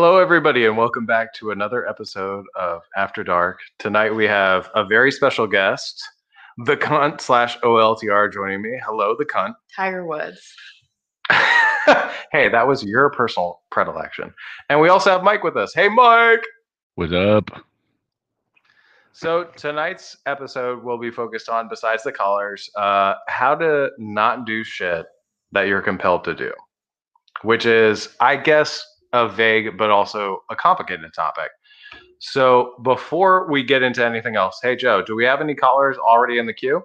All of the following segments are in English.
Hello, everybody, and welcome back to another episode of After Dark. Tonight we have a very special guest, the cunt slash OLTR, joining me. Hello, the cunt. Tiger Woods. hey, that was your personal predilection. And we also have Mike with us. Hey, Mike. What's up? So tonight's episode will be focused on, besides the callers, uh, how to not do shit that you're compelled to do, which is, I guess, a vague but also a complicated topic. So before we get into anything else, hey Joe, do we have any callers already in the queue?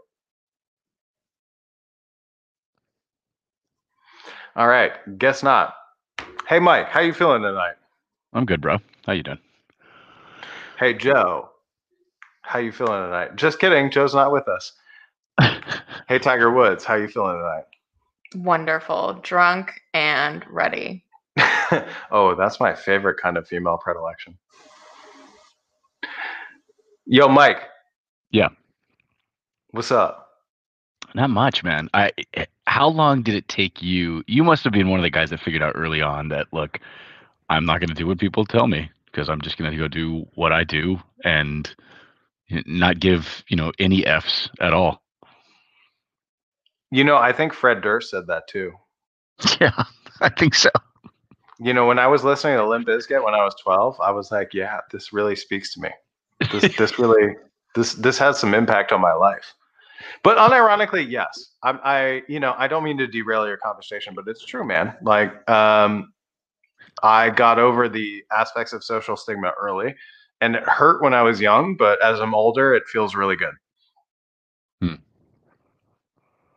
All right, guess not. Hey Mike, how you feeling tonight? I'm good, bro. How you doing? Hey Joe, how you feeling tonight? Just kidding, Joe's not with us. hey Tiger Woods, how you feeling tonight? Wonderful, drunk and ready. oh, that's my favorite kind of female predilection. Yo, Mike. Yeah. What's up? Not much, man. I eh, how long did it take you? You must have been one of the guys that figured out early on that look, I'm not going to do what people tell me because I'm just going to go do what I do and not give, you know, any Fs at all. You know, I think Fred Durst said that too. Yeah, I think so. You know, when I was listening to Limp Bizkit when I was 12, I was like, yeah, this really speaks to me. This this really this this has some impact on my life. But unironically, yes. I, I you know, I don't mean to derail your conversation, but it's true, man. Like um I got over the aspects of social stigma early and it hurt when I was young, but as I'm older, it feels really good. Hmm.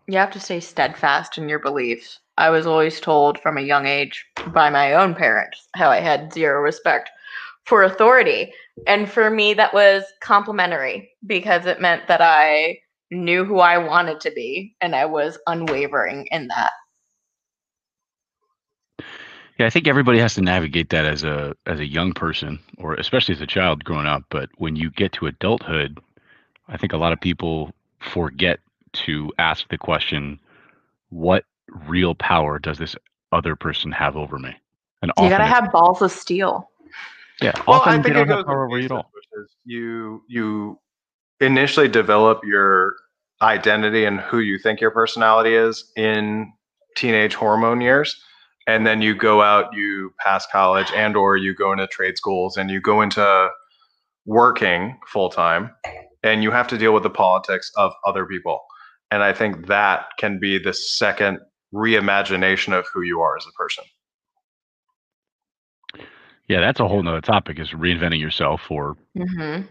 You have to stay steadfast in your beliefs. I was always told from a young age by my own parents how I had zero respect for authority. And for me, that was complimentary because it meant that I knew who I wanted to be and I was unwavering in that. Yeah, I think everybody has to navigate that as a as a young person or especially as a child growing up, but when you get to adulthood, I think a lot of people forget to ask the question what real power does this other person have over me? And you gotta have balls of steel. Yeah, well, I think it goes power over you don't. You you initially develop your identity and who you think your personality is in teenage hormone years and then you go out you pass college and or you go into trade schools and you go into working full time and you have to deal with the politics of other people and i think that can be the second reimagination of who you are as a person. Yeah that's a whole nother topic is reinventing yourself or mm-hmm.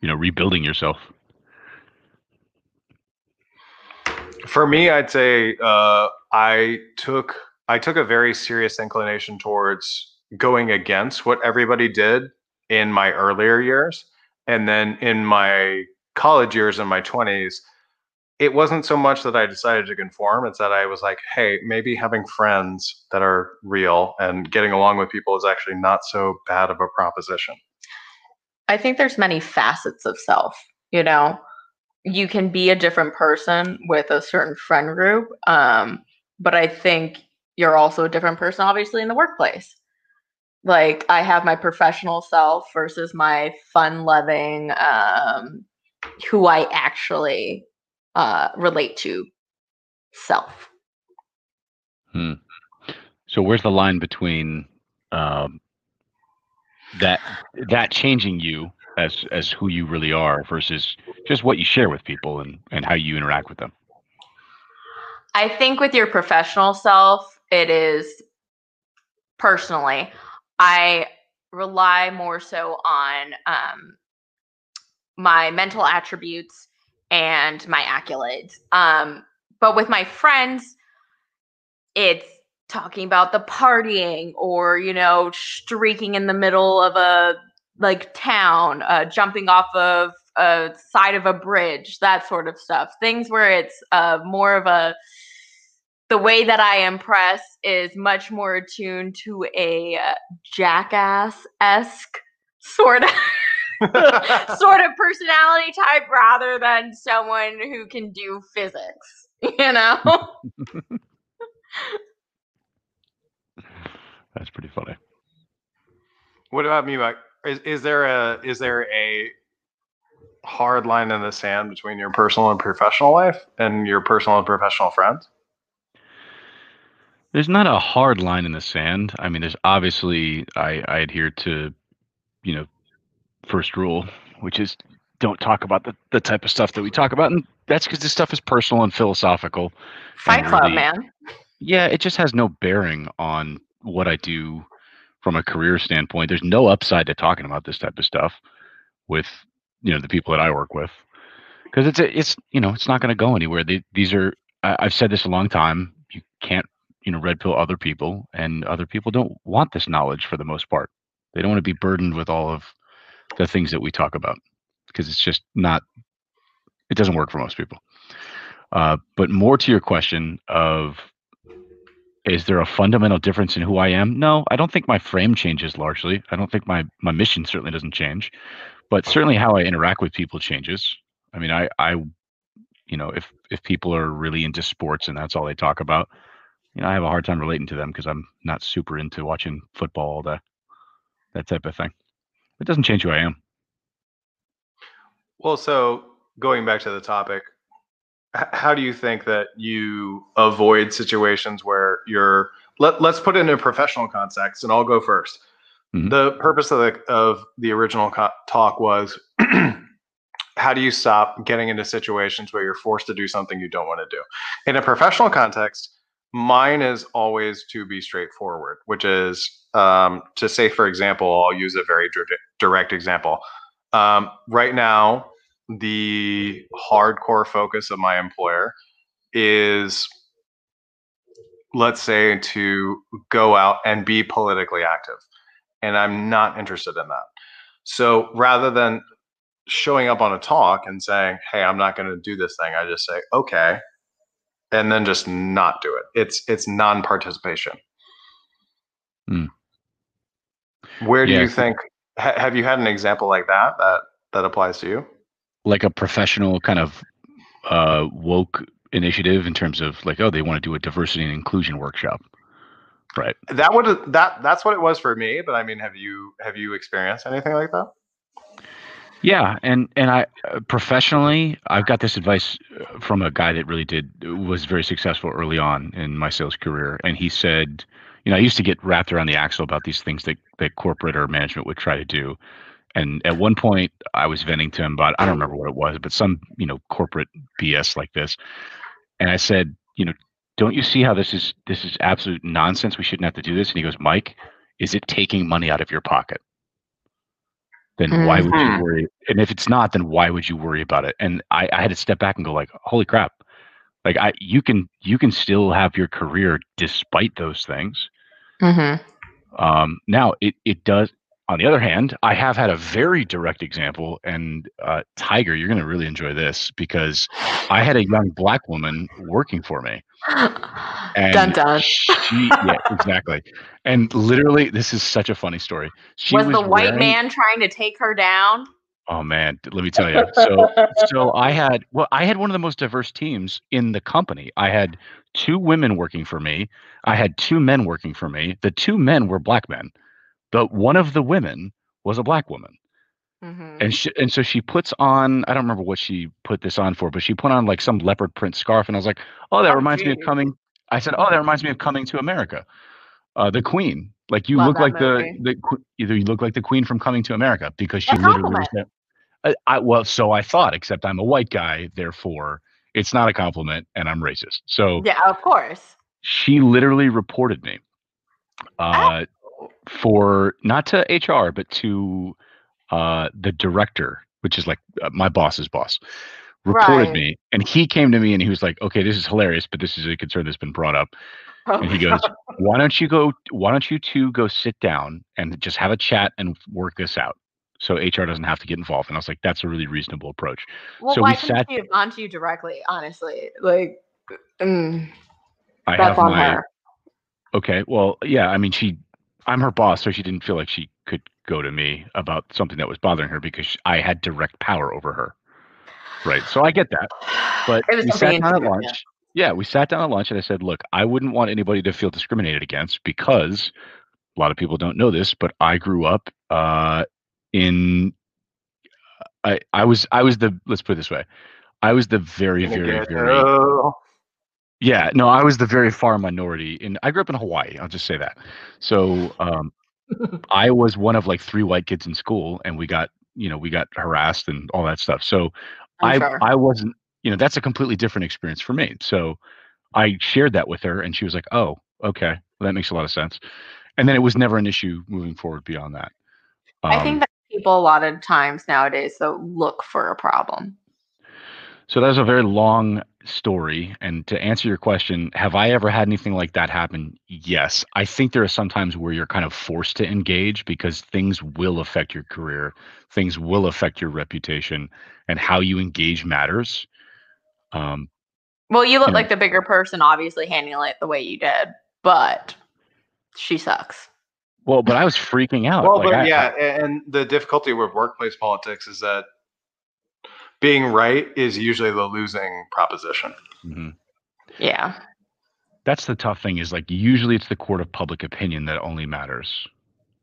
you know rebuilding yourself. For me i'd say uh, i took i took a very serious inclination towards going against what everybody did in my earlier years. And then in my college years in my 20s it wasn't so much that I decided to conform. It's that I was like, hey, maybe having friends that are real and getting along with people is actually not so bad of a proposition. I think there's many facets of self, you know. You can be a different person with a certain friend group, um, but I think you're also a different person, obviously, in the workplace. Like I have my professional self versus my fun-loving, um, who I actually uh, relate to self. Hmm. So where's the line between um, that that changing you as as who you really are versus just what you share with people and and how you interact with them? I think with your professional self, it is personally, I rely more so on um, my mental attributes and my accolades. Um, but with my friends, it's talking about the partying or, you know, streaking in the middle of a like town, uh, jumping off of a side of a bridge, that sort of stuff. Things where it's uh, more of a the way that I impress is much more attuned to a uh, jackass esque sort of sort of personality type rather than someone who can do physics, you know? That's pretty funny. What about me, Mike? Is, is there a is there a hard line in the sand between your personal and professional life and your personal and professional friends? There's not a hard line in the sand. I mean, there's obviously I, I adhere to, you know, first rule, which is don't talk about the, the type of stuff that we talk about, and that's because this stuff is personal and philosophical. Fight Club, really- man. Yeah, it just has no bearing on what I do from a career standpoint. There's no upside to talking about this type of stuff with you know the people that I work with because it's a, it's you know it's not going to go anywhere. They, these are I, I've said this a long time. You can't you know red pill other people, and other people don't want this knowledge for the most part. They don't want to be burdened with all of the things that we talk about because it's just not it doesn't work for most people. Uh, but more to your question of is there a fundamental difference in who I am? No, I don't think my frame changes largely. I don't think my my mission certainly doesn't change, but certainly how I interact with people changes. I mean, I I you know, if if people are really into sports and that's all they talk about, you know, I have a hard time relating to them because I'm not super into watching football all day. That type of thing. It doesn't change who I am. Well, so going back to the topic, how do you think that you avoid situations where you're let, let's put it in a professional context and I'll go 1st Mhm. The purpose of the of the original co- talk was how do you stop getting into situations where you're forced to do something you don't want to do? In a professional context, mine is always to be straightforward, which is um, to say, for example, I'll use a very dir- direct example. Um, right now, the hardcore focus of my employer is, let's say, to go out and be politically active. And I'm not interested in that. So rather than showing up on a talk and saying, hey, I'm not going to do this thing, I just say, okay. And then just not do it. It's it's non-participation. Hmm. Where do Yeah, you think? Ha- have you had an example like that that that applies to you? Like a professional kind of uh, woke initiative in terms of like, oh, they want to do a diversity and inclusion workshop. Right. That would that that's what it was for me. But I mean, have you have you experienced anything like that? Yeah, and and I uh, professionally, I've got this advice uh, from a guy that really did was very successful early on in my sales career, and he said, you know, I used to get wrapped around the axle about these things that that corporate or management would try to do, and at one point I was venting to him about I don't remember what it was, but some you know corporate BS like this, and I said, you know, don't you see how this is this is absolute nonsense? We shouldn't have to do this, and he goes, Mike, is it taking money out of your pocket? Then why would you worry? And if it's not, then why would you worry about it? And I, I had to step back and go like, holy crap. Like I you can you can still have your career despite those things. Mm-hmm. Um, now it it does on the other hand, I have had a very direct example, and uh, Tiger, you're going to really enjoy this because I had a young black woman working for me, and dun dun. she, yeah, exactly, and literally, this is such a funny story. She Was, the white wearing- man trying to take her down? Oh man, let me tell you. So so I had well, I had one of the most diverse teams in the company. I had two women working for me. I had two men working for me. The two men were black men. But one of the women was a black woman. hmm And she, and so she puts on I don't remember what she put this on for, but she put on like some leopard print scarf and I was like, "Oh, that Oh, reminds me of coming." I said, "Oh, that reminds me of coming to America." Uh, the Queen. Like you Love look like movie. the the either you look like the Queen from Coming to America because she literally there. I, I well, so I thought, except I'm a white guy, therefore it's not a compliment, and I'm racist. So Yeah, of course. she literally reported me uh, for not to HR, but to uh, the director, which is like uh, my boss's boss, reported Right. me, and he came to me and he was like, "Okay, this is hilarious, but this is a concern that's been brought up." Oh And he goes, God. "Why don't you go? Why don't you two go sit down and just have a chat and work this out?" So HR doesn't have to get involved. And I was like, "That's a really reasonable approach." Well, so why we sat- she have gone to you directly? Honestly, like, mm, I that's have on my her. Okay. Well, yeah. I mean, she, I'm her boss, so she didn't feel like she could go to me about something that was bothering her because I had direct power over her. Right. So I get that. But it was we sat down at lunch. Yeah, we sat down at lunch and I said, look, I wouldn't want anybody to feel discriminated against because a lot of people don't know this, but I grew up uh, in I I was I was the let's put it this way, I was the very very very. Yeah no I was the very far minority. and I grew up in Hawaii. I'll just say that. So um, I was one of like three white kids in school, and we got you know we got harassed and all that stuff. So I I'm sure. I wasn't you know that's a completely different experience for me. So I shared that with her, and she was like, "Oh, okay, well, that makes a lot of sense." And then it was never an issue moving forward beyond that. I Um, think that people a lot of times nowadays though look for a problem. So that was a very long story. And to answer your question, have I ever had anything like that happen? Yes. I think there are some times where you're kind of forced to engage because things will affect your career, things will affect your reputation, and how you engage matters. Um, Well, you look Yeah. like the bigger person, obviously handling it the way you did, but she sucks. well, but I was freaking out. Well, Like, but I- yeah, a- and the difficulty with workplace politics is that being right is usually the losing proposition. Mhm. Yeah. That's the tough thing is like usually it's the court of public opinion that only matters.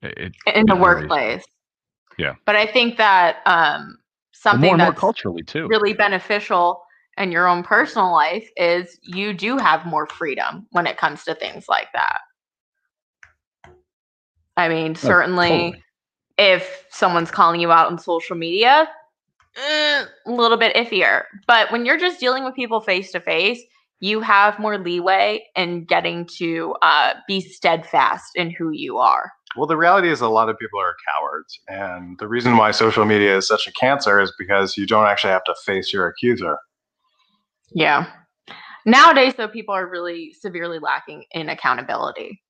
It, it- In the it is. workplace. Yeah. But I think that um and more something and more that's culturally too. really beneficial in your own personal life is you do have more freedom when it comes to things like that. I mean, certainly totally. if someone's calling you out on social media, eh, a little bit iffier. But when you're just dealing with people face to face, you have more leeway in getting to uh, be steadfast in who you are. Well, the reality is a lot of people are cowards. And the reason why social media is such a cancer is because you don't actually have to face your accuser. Yeah. Nowadays, though, people are really severely lacking in accountability.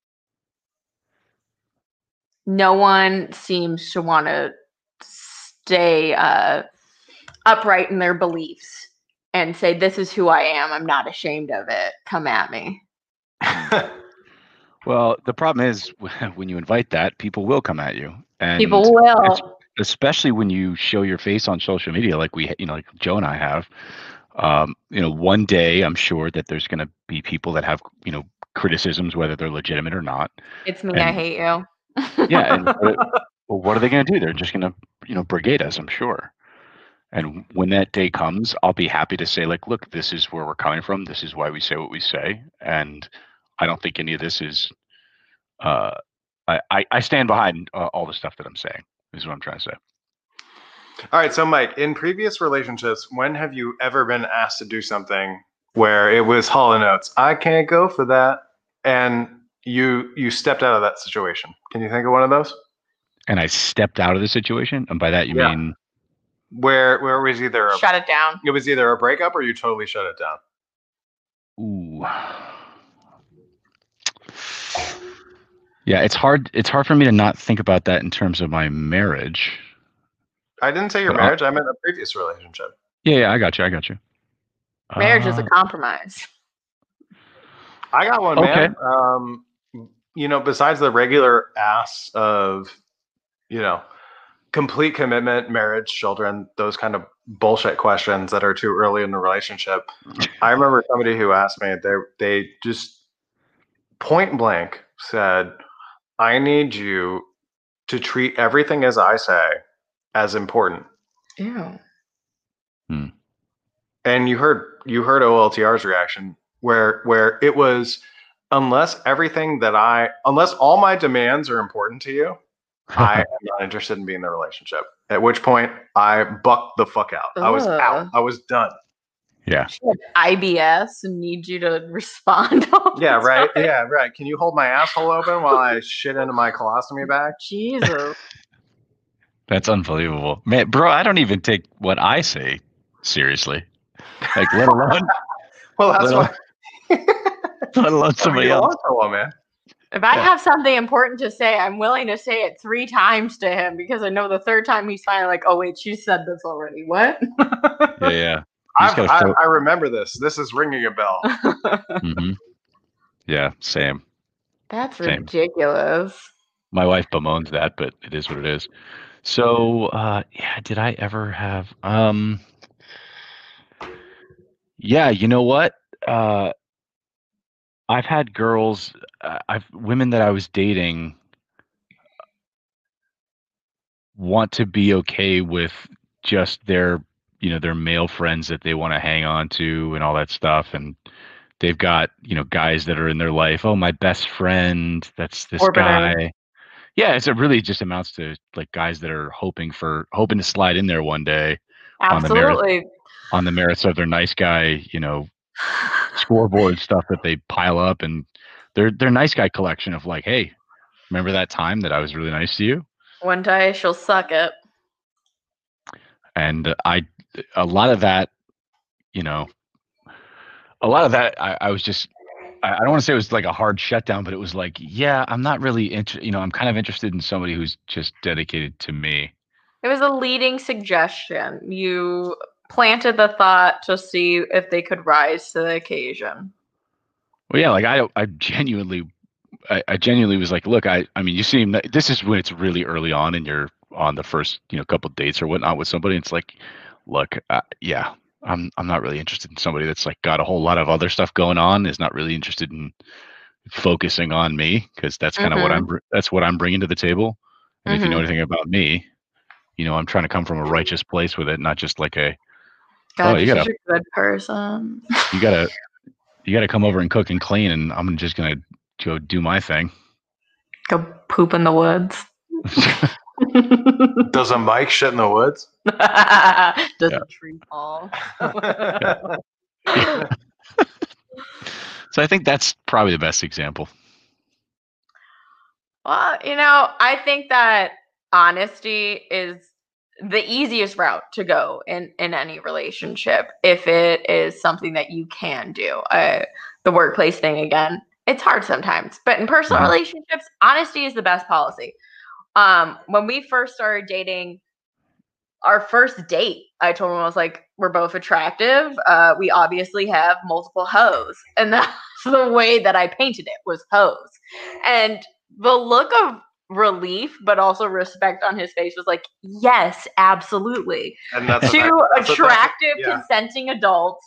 No one seems to want to stay uh, upright in their beliefs and say, This is who I am. I'm not ashamed of it. Come at me. Well, the problem is when you invite that, people will come at you, and people will. especially when you show your face on social media, like we, you know, like Joe and I have. Um, you know, one day I'm sure that there's going to be people that have, you know, criticisms, whether they're legitimate or not. It's me. I hate you. Yeah, and well, what are they going to do? They're just going to, you know, brigade us, I'm sure. And when that day comes, I'll be happy to say, like, look, this is where we're coming from. This is why we say what we say, and I don't think any of this is. Uh, I I, I stand behind uh, all the stuff that I'm saying. Is what I'm trying to say. All right, so Mike, in previous relationships, when have you ever been asked to do something where it was Hall and Oates? I can't go for that, and you you stepped out of that situation. Can you think of one of those And I stepped out of the situation, and by that you Yeah. mean where where it was either a, Shut it down. it was either a breakup or you totally shut it down? Ooh. Yeah, it's hard. It's hard for me to not think about that in terms of my marriage. I didn't say your But I'll- marriage. I meant a previous relationship. Yeah, yeah, I got you. I got you. Marriage is Uh, a compromise. I got one, man. Um, you know, besides the regular ass of, you know, complete commitment, marriage, children, those kind of bullshit questions that are too early in the relationship. I remember somebody who asked me, they they just point blank said, "I need you to treat everything as I say as important." Ew. Hmm. and you heard you heard OLTR's reaction where where it was unless everything that I unless all my demands are important to you, I am not interested in being in the relationship. At which point I bucked the fuck out. I was out. I was done. yeah. IBS and need you to respond. Yeah, right. time. Yeah, right. Can you hold my asshole open while I shit into my colostomy bag? Jesus. That's unbelievable, man, bro. I don't even take what I say seriously. Like, let alone, Well, that's Little- why let alone somebody else. want man. If I Yeah. have something important to say, I'm willing to say it three times to him because I know the third time he's finally like, oh, wait, she said this already. What? Yeah, yeah. You I, I, remember this. This is ringing a bell. hmm Yeah, same. That's Same. ridiculous. My wife bemoans that, but it is what it is. So, uh, yeah, did I ever have? Um, yeah, you know what? Uh, I've had girls, uh, I've women that I was dating. want to be okay with just their you know their male friends that they want to hang on to and all that stuff and they've got you know guys that are in their life oh my best friend that's this guy yeah it's it really just amounts to like guys that are hoping for hoping to slide in there one day On the Absolutely. on the merits of their nice guy you know scoreboard stuff that they pile up and their their nice guy collection of like hey remember that time that i was really nice to you One day she'll suck it. and i a lot of that you know a lot of that i, I was just I, I don't want to say it was like a hard shutdown but it was like yeah i'm not really interested you know i'm kind of interested in somebody who's just dedicated to me It was a leading suggestion. You planted the thought to see if they could rise to the occasion. well yeah like i i genuinely I, I genuinely was like look i i mean you seem that- this is when it's really early on and you're on the first you know couple dates or whatnot with somebody it's like look uh, yeah i'm i'm not really interested in somebody that's like got a whole lot of other stuff going on is not really interested in focusing on me because that's kind of what i'm that's what i'm bringing to the table and if you know Mhm. anything about me you know i'm trying to come from a righteous place with it not just like a Oh, God, you you're gotta- a good person. you gotta you gotta come over and cook and clean and i'm just gonna go do my thing Go poop in the woods. Does a Mike shit in the woods? Does Yeah. a tree fall? so i think that's probably the best example Well, you know, I think that honesty is the easiest route to go in in any relationship if it is something that you can do. Uh, the workplace thing again, it's hard sometimes, but in personal Mhm. relationships, honesty is the best policy. Um, when we first started dating, our first date, I told him I was like, "We're both attractive. Uh, we obviously have multiple hoes," and that's the way that I painted it was hoes. And the look of relief, but also respect on his face was like, "Yes, absolutely." And that's Two that- that's what that- attractive, yeah. consenting adults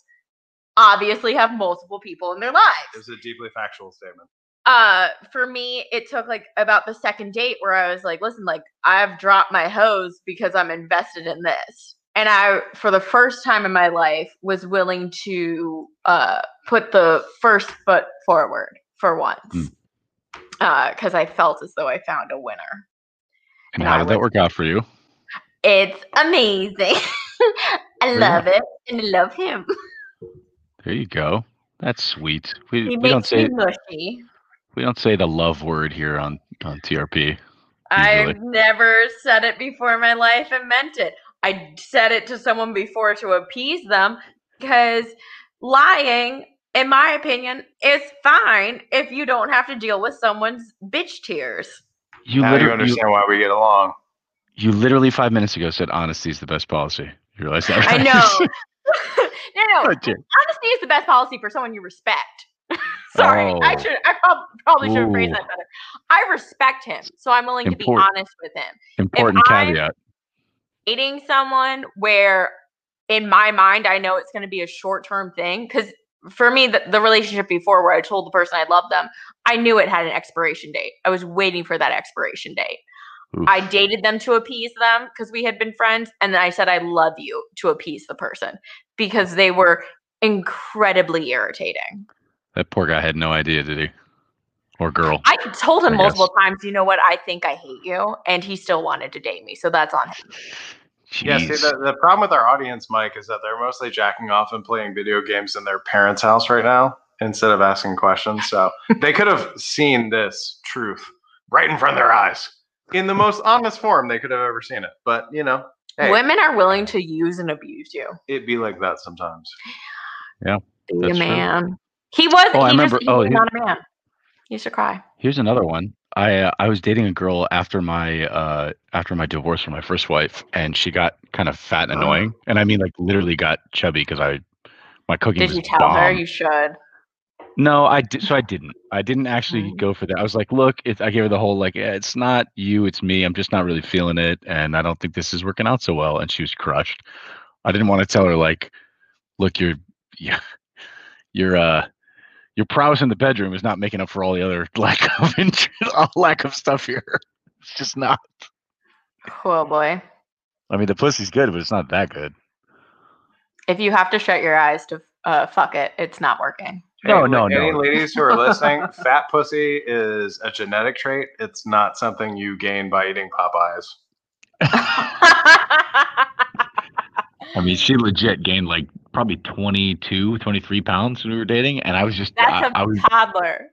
obviously have multiple people in their lives It was a deeply factual statement. uh for me it took like about the second date where i was like listen like i've dropped my hose because i'm invested in this and i for the first time in my life was willing to uh put the first foot forward for once Hmm. uh because i felt as though i found a winner. And And how I did that work out for you? It's amazing. I Yeah. love it and i love him. There you go. That's sweet. We, he we don't say mushy. we don't say the love word here on on trp I've never said it before in my life and meant it. I said it to someone before to appease them because lying, in my opinion, it's fine if you don't have to deal with someone's bitch tears. you now you literally you, understand why we get along. you literally five minutes ago said honesty is the best policy you realize that I know. no, no. Oh, dear. Honesty is the best policy for someone you respect. Sorry, I Oh. should. I prob- probably should have phrased that better. I respect him, so I'm willing to be honest with him. important I'm- caveat dating someone where in my mind I know it's going to be a short term thing because for me the, the relationship before where I told the person I loved them I knew it had an expiration date. I was waiting for that expiration date. Oof. I dated them to appease them because we had been friends and then I said I love you to appease the person because they were incredibly irritating. That poor guy had no idea did he? Or girl I told him I multiple times you know what? I think I hate you and he still wanted to date me so that's on him Yeah, see, the, the problem with our audience, Mike, is that they're mostly jacking off and playing video games in their parents' house right now instead of asking questions. So they could have seen this truth right in front of their eyes in the most honest form they could have ever seen it. But, you know, hey, women are willing to use and abuse you it'd be like that sometimes. Yeah. Be a That's true. man. He was. Oh, I he remember- Just, he oh, was he- not a man. He used to cry. Here's another one. I uh, I was dating a girl after my uh after my divorce from my first wife, and she got kind of fat and Oh. annoying, and I mean like literally got chubby because I my cooking Did you tell her you should? No, I did. So I didn't. I didn't actually Mm. go for that. I was like, look, I gave her the whole like, eh, it's not you, it's me. I'm just not really feeling it, and I don't think this is working out so well. And she was crushed. I didn't want to tell her like, look, you're, yeah, you're uh, your prowess in the bedroom is not making up for all the other lack of interest, all lack of stuff here. It's just not. Oh boy. I mean, the pussy's good, but it's not that good. If you have to shut your eyes to uh, fuck it, it's not working. No, Any- no, Any no. ladies who are listening, fat pussy is a genetic trait. It's not something you gain by eating Popeyes. I mean, she legit gained like probably 22, 23 pounds when we were dating, and I was just, That's I, a I was, toddler.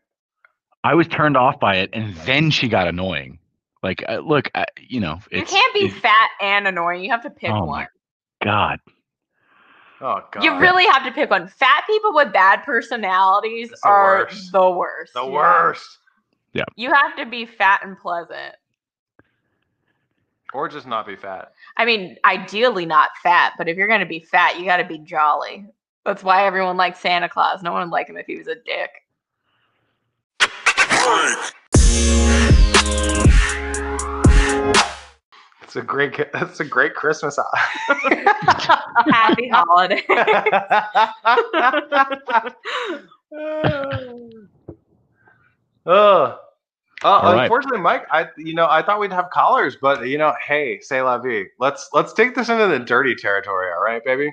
I was turned off by it, and then she got annoying. Like, uh, look, I, you know, You can't be it's- fat and annoying. You have to pick Oh one. my God, Oh god. You really have to pick one. Fat people with bad personalities It's the are worst. the worst. the Yeah. worst. You have to be fat and pleasant. Or just not be fat. I mean, ideally not fat, but if you're going to be fat, you got to be jolly. That's why everyone likes Santa Claus. No one would like him if he was a dick. It's a great. That's a great Christmas. Happy holiday. Uh, uh, All right. unfortunately, Mike, I you know I thought we'd have callers, but you know, hey, say la vie. Let's let's take this into the dirty territory, all right, baby?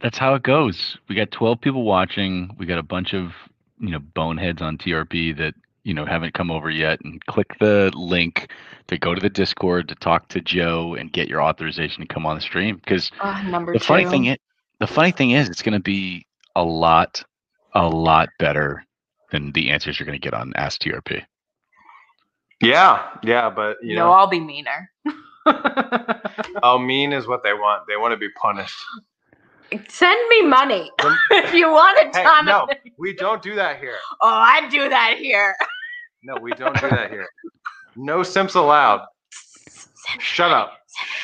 that's how it goes. We got 12 people watching. We got a bunch of, you know, boneheads on TRP that, you know, haven't come over yet. And click the link to go to the Discord to talk to Joe and get your authorization to come on the stream. Because Oh, number the two. funny thing is, the funny thing is, it's going to be a lot, a lot better than the answers you're going to get on Ask TRP. Yeah, yeah, but you no, know, I'll be meaner. how mean is what they want. They want to be punished. Send me money if you want a Hey, ton no, of we don't do that here. Oh, I do that here. No, we don't do that here. No simps allowed. Shut up.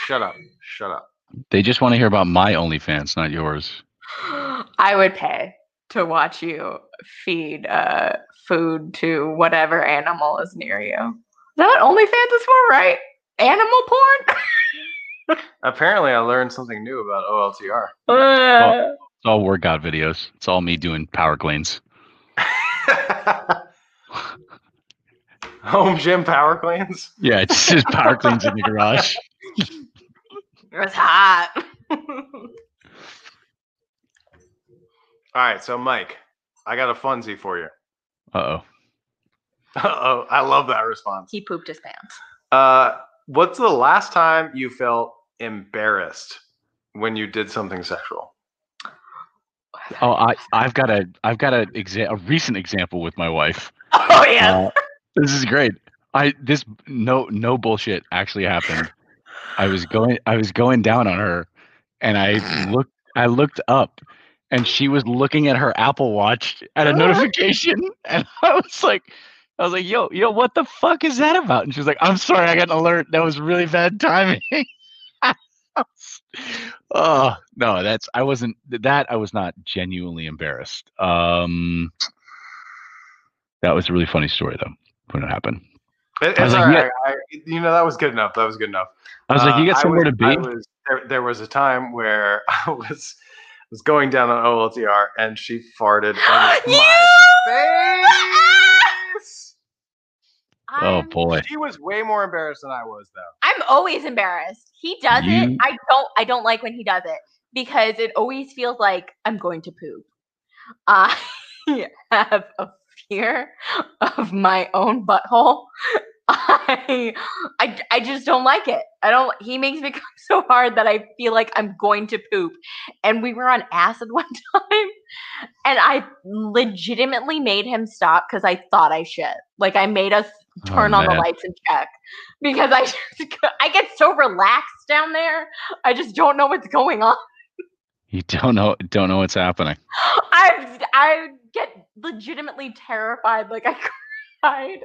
Shut up. Shut up. They just want to hear about my OnlyFans, not yours. I would pay to watch you feed uh, food to whatever animal is near you. Is that what OnlyFans is for, right? Animal porn? Apparently, I learned something new about OLTR. Uh, It's all workout videos. It's all me doing power cleans. Home gym power cleans. Yeah, it's just power cleans in the garage. it's hot. All right, so Mike, I got a funsy for you. Uh oh. Oh, I love that response. he pooped his pants. Uh, what's the last time you felt embarrassed when you did something sexual? Oh, I I've got a I've got a exa- a recent example with my wife. Oh, yeah. Uh, this is great. I this no no bullshit actually happened. I was going I was going down on her, and I looked I looked up, and she was looking at her Apple Watch at a notification, and I was like. I was like, "Yo, yo, what the fuck is that about?" And she was like, "I'm sorry, I got an alert. That was really bad timing." oh no, that's I wasn't that I was not genuinely embarrassed. Um, that was a really funny story though when it happened. It- I was it's like, all yeah. I, you know, that was good enough. That was good enough. I was like, Uh, "You got somewhere was- to be?" Was, there, there was a time where I was was going down on OLTR and she farted You- my face. Oh boy, She was way more embarrassed than I was, though. I'm always embarrassed. He does it. I don't. I don't like when he does it because it always feels like I'm going to poop. I have a fear of my own butthole. I, I, I just don't like it. I don't. He makes me come so hard that I feel like I'm going to poop. And we were on acid one time, and I legitimately made him stop because I thought I should. Like I made us Oh, turn on the lights and check because I just, I get so relaxed down there. I just don't know what's going on. You don't know don't know what's happening. I I get legitimately terrified. Like I cried.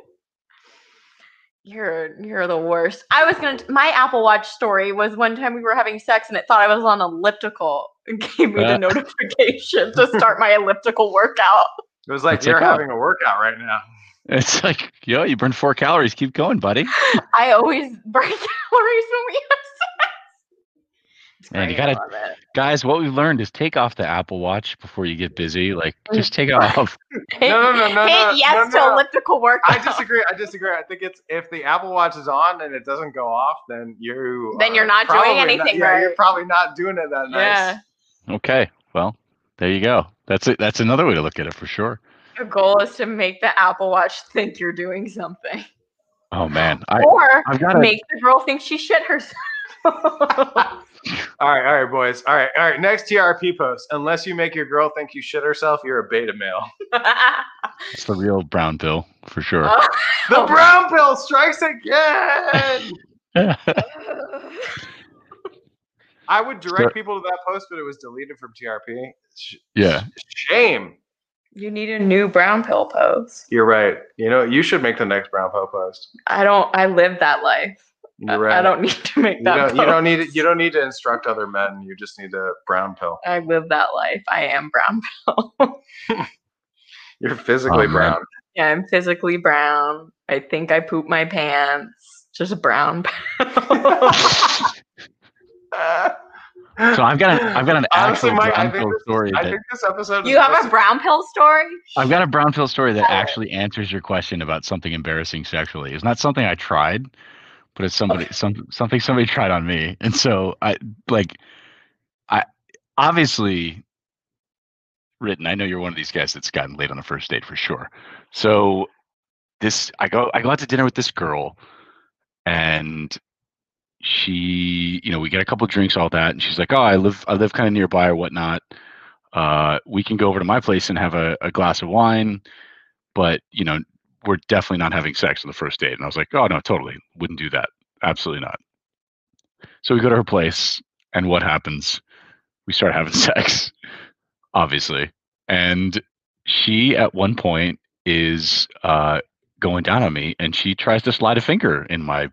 You're you're the worst. I was gonna. My Apple Watch story was one time we were having sex and it thought I was on elliptical and gave me Uh. the notification to start my elliptical workout. It was like It's you're like, oh. having a workout right now. It's like, yo, you burned four calories. Keep going, buddy. I always burn calories when we have sex. Man, you gotta- love it. Guys, what we've learned is take off the Apple Watch before you get busy. Like, just take it off. Hit, no, no, no, hit no, yes no, to elliptical workout. I disagree. I disagree. I think it's if the Apple Watch is on and it doesn't go off, then you Then are you're not doing probably anything yeah, you're probably not doing it that nice. Yeah. Okay. Well, there you go. That's it. That's another way to look at it for sure. The goal is to make the Apple Watch think you're doing something, Oh man, I or I've got to. make the girl think she shit herself. All right, all right, boys. All right, all right. Next TRP post. Unless you make your girl think you shit herself, you're a beta male. It's the real brown pill for sure. Oh. The oh. brown pill strikes again. I would direct people to that post, but it was deleted from TRP. Sh- yeah. Shame. You need a new brown pill post. You're right. You know, you should make the next brown pill post. I don't. I live that life. I, You're right. I don't need to make You that. don't, you don't need it. You don't need to instruct other men. You just need a brown pill. I live that life. I am brown pill. You're physically Oh, man. brown. yeah, I'm physically brown. I think I poop my pants. Just a brown pill. So I've got an I've got an Honestly, actual Mike, I brown pill this- story I that think this episode. you have a brown pill story? I've got a brown pill story that actually answers your question about something embarrassing sexually. It's not something I tried, but it's somebody some something somebody tried on me. And so I like I obviously written, I know you're one of these guys that's gotten laid on a first date for sure. So this I go I go out to dinner with this girl and she you know we get a couple drinks all that and she's like oh i live i live kind of nearby or whatnot. Uh we can go over to my place and have a, a glass of wine but you know we're definitely not having sex on the first date. And i was like oh no totally. Wouldn't do that. Absolutely not. So we go to her place and what happens? We start having sex obviously. And she at one point is uh going down on me and she tries to slide a finger in my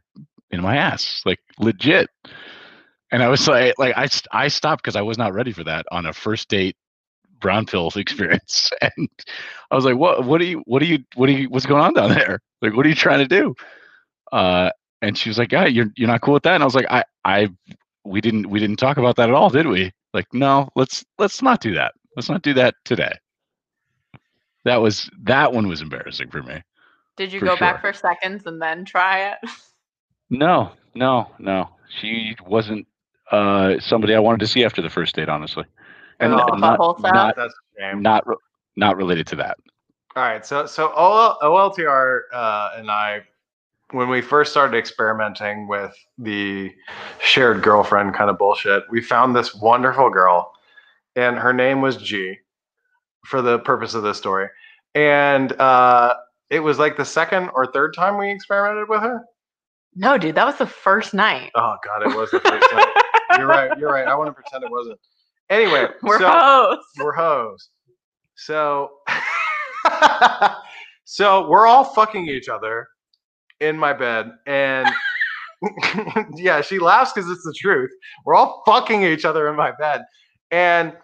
in my ass like legit. And i was like like i i stopped because i was not ready for that on a first date brown pill experience. And i was like what what are you what are you what are you what's going on down there? Like what are you trying to do? Uh and she was like yeah you're you're not cool with that. And i was like i i we didn't we didn't talk about that at all did we? Like no let's let's not do that. Let's not do that today. That was that one was embarrassing for me Did you For go back for seconds and then try it? No, no, no. She wasn't uh, somebody I wanted to see after the first date, honestly, and Oh, not not That's a shame. not re- not related to that. All right, so so OL, OLTR uh, and I, when we first started experimenting with the shared girlfriend kind of bullshit, we found this wonderful girl, and her name was G, for the purpose of this story, and uh, it was like the second or third time we experimented with her. No, dude, that was the first night. Oh God, it was the first night. you're right. You're right. I want to pretend it wasn't. Anyway, We're so, hoes. we're hoes. So, so we're all fucking each other in my bed, and yeah, she laughs because it's the truth. We're all fucking each other in my bed, and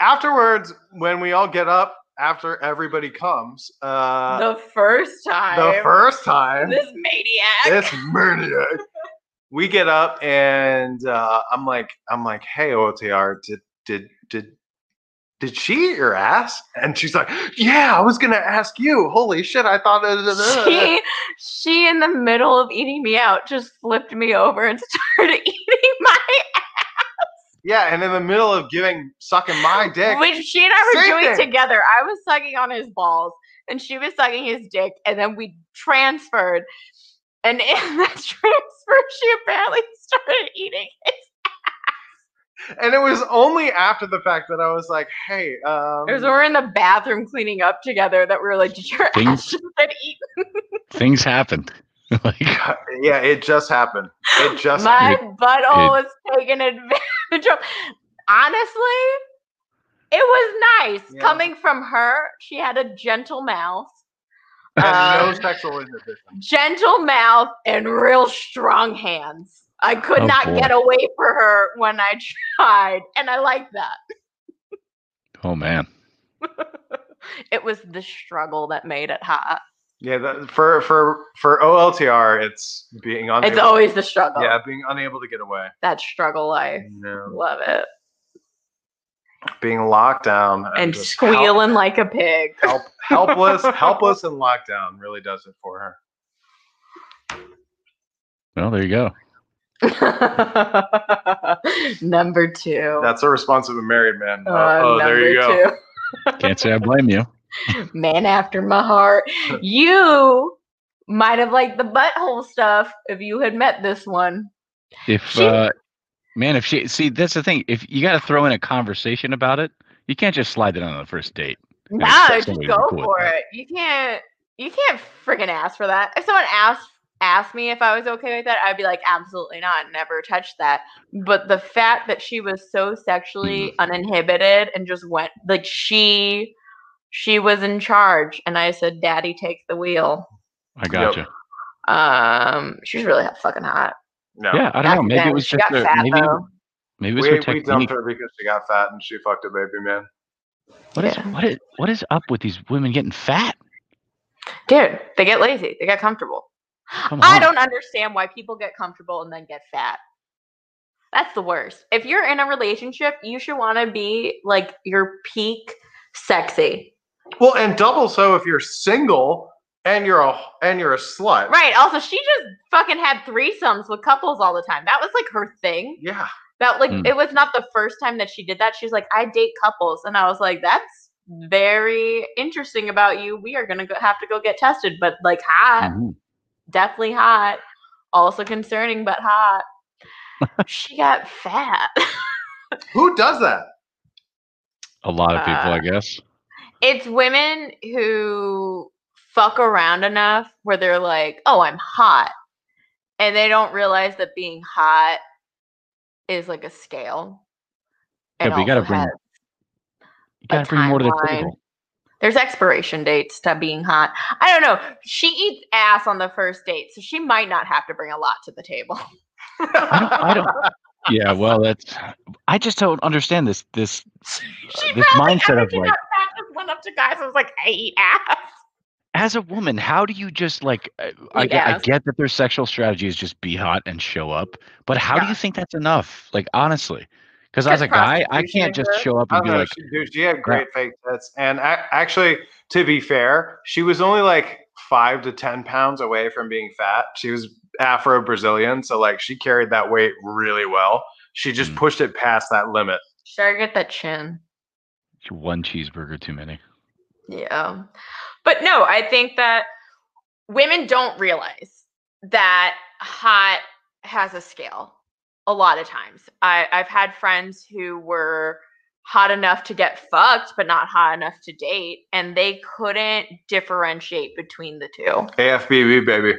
afterwards, when we all get up after everybody comes, uh, the first time. the first time, This maniac. this maniac. We get up and uh, I'm like, I'm like, hey OTR, did did did did she eat your ass? And she's like, yeah, I was gonna ask you. Holy shit, I thought. it she she in the middle of eating me out just flipped me over and started eating yeah, and in the middle of giving sucking my dick, which she and I were doing thing. together. I was sucking on his balls and she was sucking his dick, and then we transferred. And in that transfer, she apparently started eating it. and it was only after the fact that I was like, hey, um, It was when we were in the bathroom cleaning up together that we were like, "Did your Things- ass just get eaten?" Things happened. like yeah, it just happened. It just My butthole it- was taken advantage of. Honestly, it was nice Yeah. coming from her. She had a gentle mouth, and no uh, sexual inhibition. gentle mouth, and real strong hands. I could Oh, not boy. get away for her when I tried, and I like that. oh man, It was the struggle that made it hot. Yeah, that, for for for OLTR, it's being on. It's always the struggle. yeah, being unable to get away. That struggle life. Yeah. Love it. Being locked down And just help- squealing like a pig. help, helpless, helpless, and locked down really does it for her. Well, there you go. number two. That's a response of a married man. Oh, Uh, oh, there you go. Can't say I blame you. Man after my heart. You might have liked the butthole stuff if you had met this one. If She- uh, man, if she see that's the thing. If you got to throw in a conversation about it, you can't just slide it on the first date. No, just go cool for it. You can't. You can't freaking ask for that. If someone asked asked me if I was okay with that, I'd be like, absolutely not. Never touch that. But the fact that she was so sexually Mm. uninhibited and just went like she she was in charge, and I said, "Daddy, take the wheel." I gotcha. Um, she's really fucking hot. No. Yeah, I don't know. Maybe then, it was just got a, fat, maybe though. maybe it was We, her we dumped her because she got fat and she fucked a baby man. What is Yeah. what is what is up with these women getting fat? Dude, they get lazy. They get comfortable. I don't understand why people get comfortable and then get fat. That's the worst. If you're in a relationship, you should want to be like your peak sexy. Well, and double so if you're single and you're a and you're a slut. Right. Also, she just fucking had threesomes with couples all the time. That was like her thing. Yeah. That like Mm. it was not the first time that she did that. She was like, I date couples, and I was like, that's very interesting about you. We are gonna go, have to go get tested, but like hot, Mhm. definitely hot. Also concerning, but hot. she got fat. Who does that? A lot of people, Uh, I guess. It's women who fuck around enough where they're like, "Oh, I'm hot," and they don't realize that being hot is like a scale. Yeah, but you gotta bring- You gotta bring more to the table. There's expiration dates to being hot. I don't know. She eats ass on the first date, so she might not have to bring a lot to the table. I don't. I don't. Yeah, well, that's. I just don't understand this. This She uh, this mindset of like, that fat just went up to guys and was like, "I eat ass." as a woman, how do you just like? uh, I Eat get, I get that their sexual strategy is just be hot and show up, but how do you think that's enough? Like honestly, because as a guy, I can't just show up and don't be know. like, she, dude, she had great fake tits, and a- actually, to be fair, she was only like five to ten pounds away from being fat. She was Afro Brazilian, so like she carried that weight really well. She just Mm. pushed it past that limit. Sure, get that chin. One cheeseburger too many. Yeah. But no, I think that women don't realize that hot has a scale a lot of times. I, I've had friends who were hot enough to get fucked, but not hot enough to date, and they couldn't differentiate between the two. AFBB baby.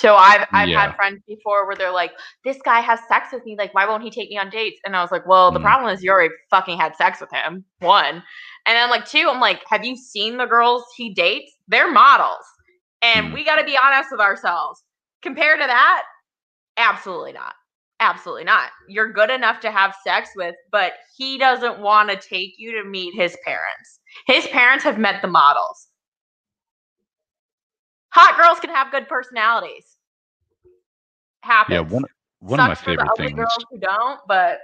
So I've I've Yeah. had friends before where they're like, "This guy has sex with me. Like, why won't he take me on dates?" And I was like, "Well, the Mm. problem is you already fucking had sex with him. One, and then like two, I'm like, have you seen the girls he dates? They're models, and Mm. we got to be honest with ourselves. Compared to that, absolutely not. Absolutely not. You're good enough to have sex with, but he doesn't want to take you to meet his parents. His parents have met the models. Hot girls can have good personalities. Happens. Yeah, one one of my Sucks for the favorite things. girls who don't, but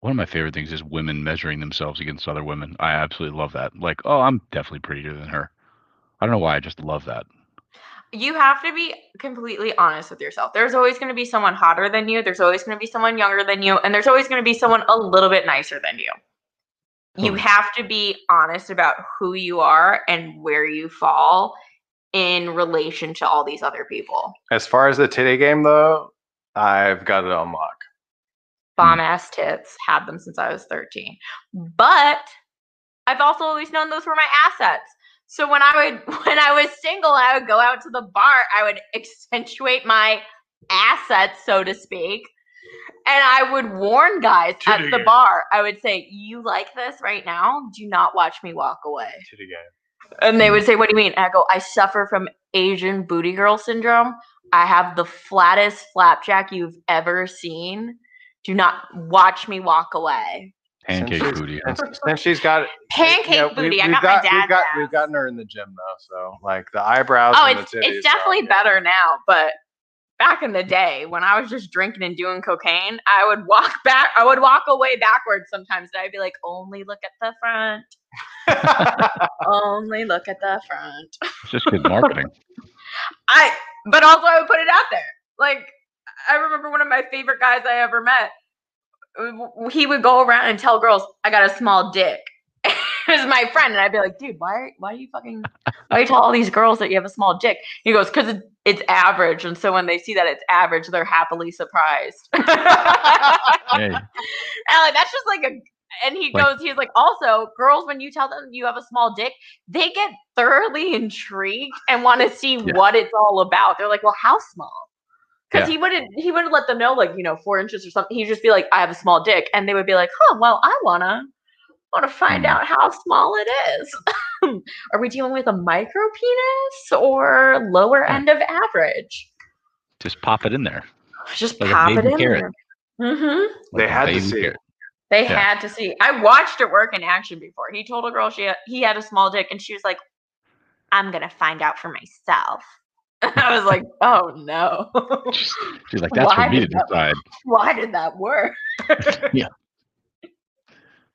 One of my favorite things is women measuring themselves against other women. I absolutely love that. Like, oh, I'm definitely prettier than her. I don't know why. I just love that. you have to be completely honest with yourself. There's always going to be someone hotter than you. There's always going to be someone younger than you, and there's always going to be someone a little bit nicer than you. You have to be honest about who you are and where you fall in relation to all these other people. As far as the titty game, though, I've got it on lock. Bomb mm. ass tits, had them since I was 13. But I've also always known those were my assets. So when I would when I was single, I would go out to the bar, I would accentuate my assets, so to speak. And I would warn guys at the game. bar. I would say, "You like this right now? Do not watch me walk away." Titty game. And they would say, What do you mean? And I go, I suffer from Asian booty girl syndrome. I have the flattest flapjack you've ever seen. Do not watch me walk away. Pancake Since booty. huh? Since, since she's got Pancake you know, booty. I we've got, got, my dad's we've got we've gotten her in the gym though, so like the eyebrows. Oh, and it's the titties it's are all definitely good. better now, but back in the day when I was just drinking and doing cocaine, I would walk back. I would walk away backwards sometimes, and I'd be like, "Only look at the front. Only look at the front." It's just good marketing. I, but also I would put it out there. Like I remember one of my favorite guys I ever met. He would go around and tell girls, "I got a small dick." Was my friend, and I'd be like, "Dude, why? Are, why are you fucking? Why you tell all these girls that you have a small dick?" He goes, "Cause it, it's average, and so when they see that it's average, they're happily surprised." and like, that's just like a. And he Like- goes, he's like, also, girls, when you tell them you have a small dick, they get thoroughly intrigued and want to see Yeah. what it's all about. They're like, well, how small? Because Yeah. he wouldn't, he wouldn't let them know, like, you know, four inches or something. He'd just be like, I have a small dick, and they would be like, huh, well, I wanna, wanna find Mhm. out how small it is. Are we dealing with a micro penis or lower end of average? just pop it in there. Just Like pop it in carrot. there. Mm-hmm. They Like a had to baby see it. They Yeah. had to see. I watched it work in action before. He told a girl she he had a small dick, and she was like, "I'm gonna find out for myself." I was like, "Oh no, She's, she's like, that's Why for me to did that- decide. why did that work?"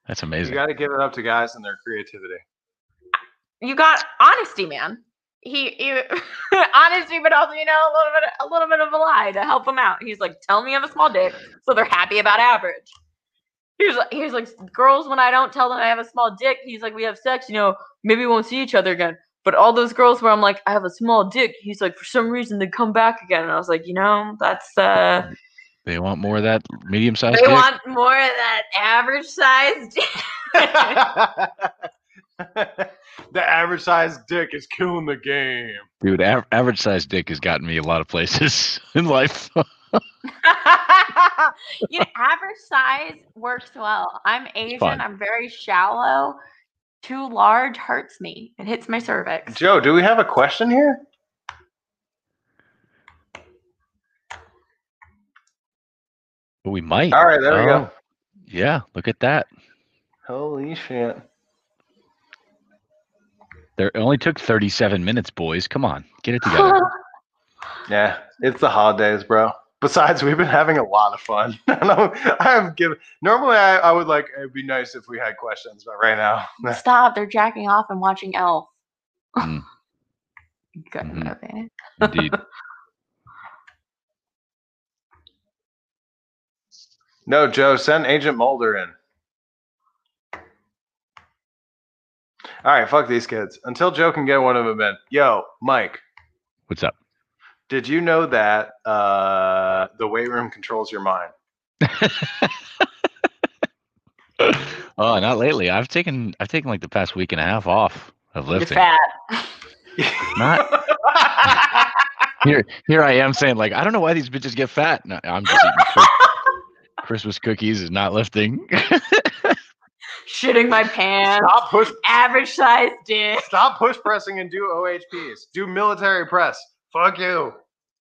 That's amazing. You got to give it up to guys and their creativity. you got honesty, man. He, he honesty, but also you know a little bit, a little bit of a lie to help him out. He's like, "Tell me I have a small dick," so they're happy about average. He's like, he's like, girls when I don't tell them I have a small dick, he's like, we have sex, you know, maybe we won't see each other again. But all those girls where I'm like, I have a small dick, he's like, for some reason they come back again, and I was like, you know, that's uh, They want more of that medium sized they dick. want more of that average sized. the average sized dick is killing the game. Dude, av- average sized dick has gotten me a lot of places in life. you know, average size works well. I'm Asian. I'm very shallow. Too large hurts me. It hits my cervix. Joe, do we have a question here? But we might. All right, there we go. Yeah, look at that. Holy shit. There it only took 37 minutes, boys. Come on, get it together. Yeah, it's the holidays, bro. Besides, we've been having a lot of fun. I know I have given. Normally, I, I would like. It'd be nice if we had questions, but right now, Stop! They're jacking off and watching Elf. Mm. Good Mhm. movie. Indeed. No, Joe, send Agent Mulder in. All right, fuck these kids. Until Joe can get one of them in. Yo, Mike, What's up? did you know that uh, the weight room controls your mind? oh, not lately. I've taken I've taken like the past week and a half off of You're lifting. fat. Not here. Here I am saying like I don't know why these bitches get fat. No, I'm just eating Chris- Christmas cookies is not lifting. Shitting my pants. Stop push. Average size dick. Stop push pressing and do OHPs. Do military press. Fuck you.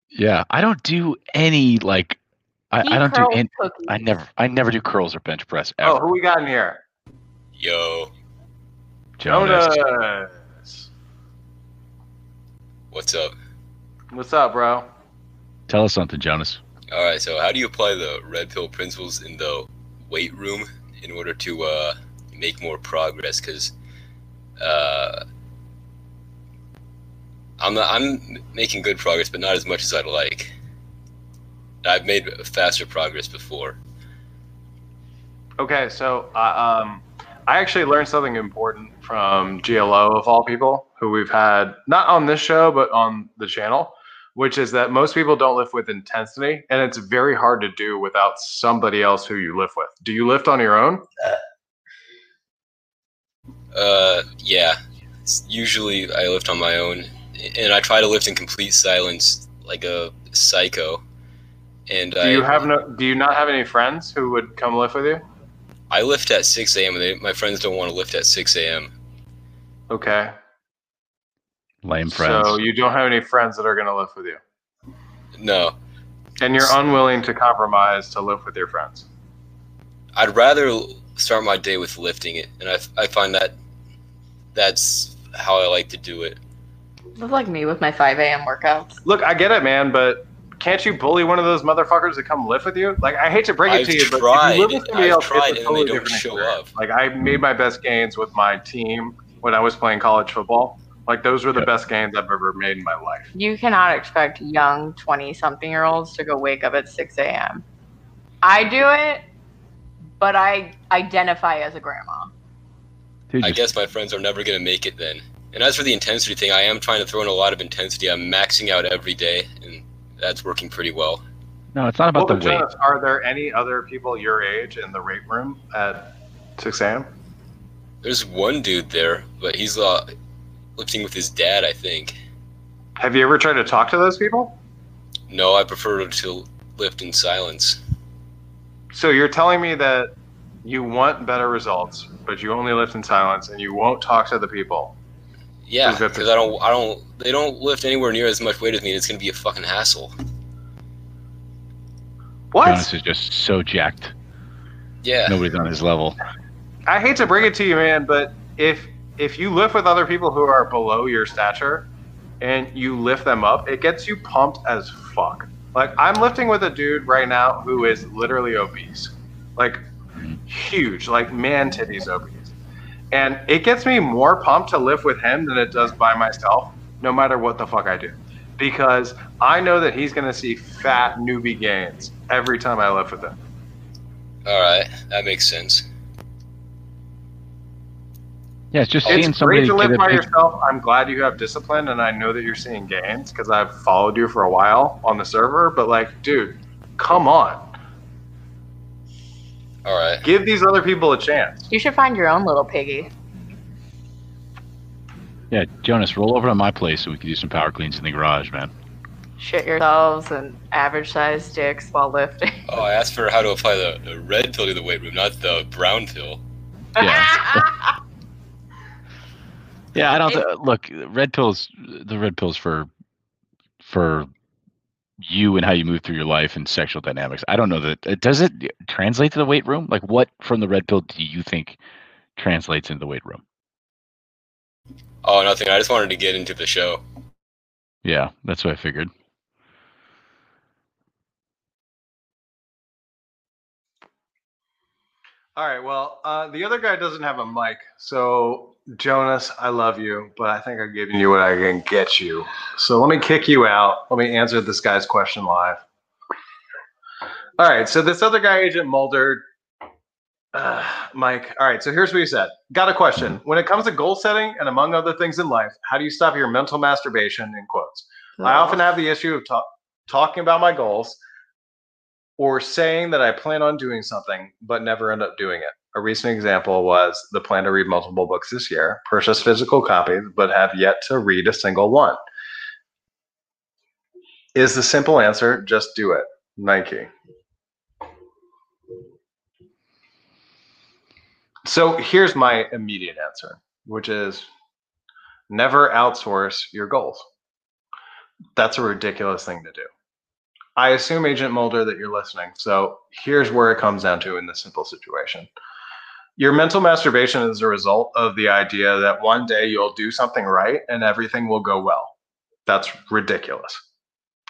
yeah, I don't do any like I, I don't do any. cookies. I never I never do curls or bench press Ever. Oh, who we got in here? Yo, Jonas. Jonas. what's up? What's up, bro? Tell us something, Jonas. All right, so how do you apply the red pill principles in the weight room in order to uh, make more progress? Because uh, I'm not, I'm making good progress, but not as much as I'd like. I've made faster progress before. Okay, so uh, um, I actually learned something important from GLO of all people, who we've had not on this show but on the channel, which is that most people don't lift with intensity, and it's very hard to do without somebody else who you lift with. Do you lift on your own? Uh, yeah. Usually I lift on my own, and I try to lift in complete silence, like a psycho. And Do I, you have no? Do you not have any friends who would come lift with you? I lift at 6 a.m. and they, my friends don't want to lift at 6 a.m. Okay, Lame friends. so you don't have any friends that are going to lift with you, No, and you're unwilling to compromise to lift with your friends. I'd rather start my day with lifting it, and I, I find that that's how I like to do it. Look like me with my 5 a.m. workouts. Look, I get it, man, but can't you bully one of those motherfuckers to come lift with you? Like, I hate to break it I've to you, but if you live with somebody I've else, tried, it's a and they totally don't different show experience. up. Like, I made my best gains with my team when I was playing college football. Like, those were the Yep. best gains I've ever made in my life. You cannot expect young 20 something year olds to go wake up at 6 a.m. I do it, but I identify as a grandma. Dude, I guess my friends are never gonna make it then. And as for the intensity thing, I am trying to throw in a lot of intensity. I'm maxing out every day, and that's working pretty well. no, it's not about Well, the weight. Are there any other people your age in the weight room at 6 a.m.? There's one dude there, but he's uh, lifting with his dad, I think. Have you ever tried to talk to those people? No, I prefer to lift in silence. So you're telling me that you want better results, but you only lift in silence and you won't talk to the people. Yeah, Is the- because I don't, I don't, they don't lift anywhere near as much weight as me, and it's gonna be a fucking hassle. What? Jonas is just so jacked. Yeah, Nobody's on his level. I hate to bring it to you, man, but if if you lift with other people who are below your stature and you lift them up, it gets you pumped as fuck. Like I'm lifting with a dude right now who is literally obese. Like huge, like man titties obese. And it gets me more pumped to lift with him than it does by myself, no matter what the fuck I do. Because I know that he's gonna see fat newbie gains every time I lift with him. all right, that makes sense. Yeah, it's just It's seeing somebody great to live by big- yourself. I'm glad you have discipline, and I know that you're seeing gains because I've followed you for a while on the server. But like, dude, come on, All right, give these other people a chance. You should find your own little piggy. Yeah, Jonas, roll over to my place so we can do some power cleans in the garage, man. Shit yourselves and average sized dicks while lifting. Oh, I asked for how to apply the, the red pill to the weight room, not the brown pill. Yeah. Yeah, I don't It- th- look. Red pills, the red pills for for you and how you move through your life and sexual dynamics. I don't know that uh, does it translate to the weight room. Like, what from the red pill do you think translates into the weight room? Oh, nothing. I just wanted to get into the show. Yeah, that's what I figured. All right. Well, uh, the other guy doesn't have a mic, so Jonas, I love you, but I think I've given you what I can get you. So let me kick you out. Let me answer this guy's question live. All right. So this other guy, Agent Mulder, uh, Mike. All right. So here's what he said. Got a question. When it comes to goal setting and among other things in life, how do you stop your mental masturbation? In quotes. I often have the issue of ta- talking about my goals or saying that I plan on doing something but never end up doing it. A recent example was the plan to read multiple books this year, purchase physical copies, but have yet to read a single one. Is the simple answer just do it? Nike. So here's my immediate answer, which is never outsource your goals. That's a ridiculous thing to do. I assume, Agent Mulder, that you're listening. So here's where it comes down to in this simple situation. Your mental masturbation is a result of the idea that one day you'll do something right and everything will go well. That's ridiculous.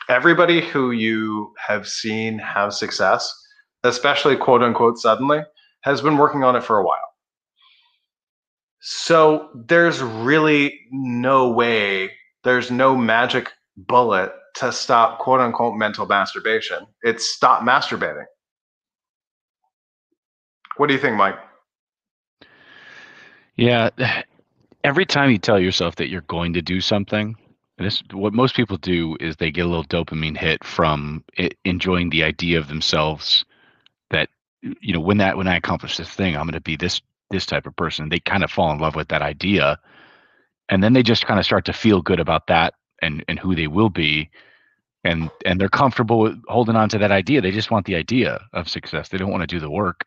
Everybody who you have seen have success, especially quote unquote suddenly, has been working on it for a while. So there's really no way, there's no magic bullet to stop quote unquote mental masturbation. It's stop masturbating. What do you think, Mike? Yeah, every time you tell yourself that you're going to do something, this what most people do is they get a little dopamine hit from it, enjoying the idea of themselves that you know when that when I accomplish this thing, I'm going to be this this type of person. They kind of fall in love with that idea, and then they just kind of start to feel good about that and and who they will be, and and they're comfortable with holding on to that idea. They just want the idea of success. They don't want to do the work.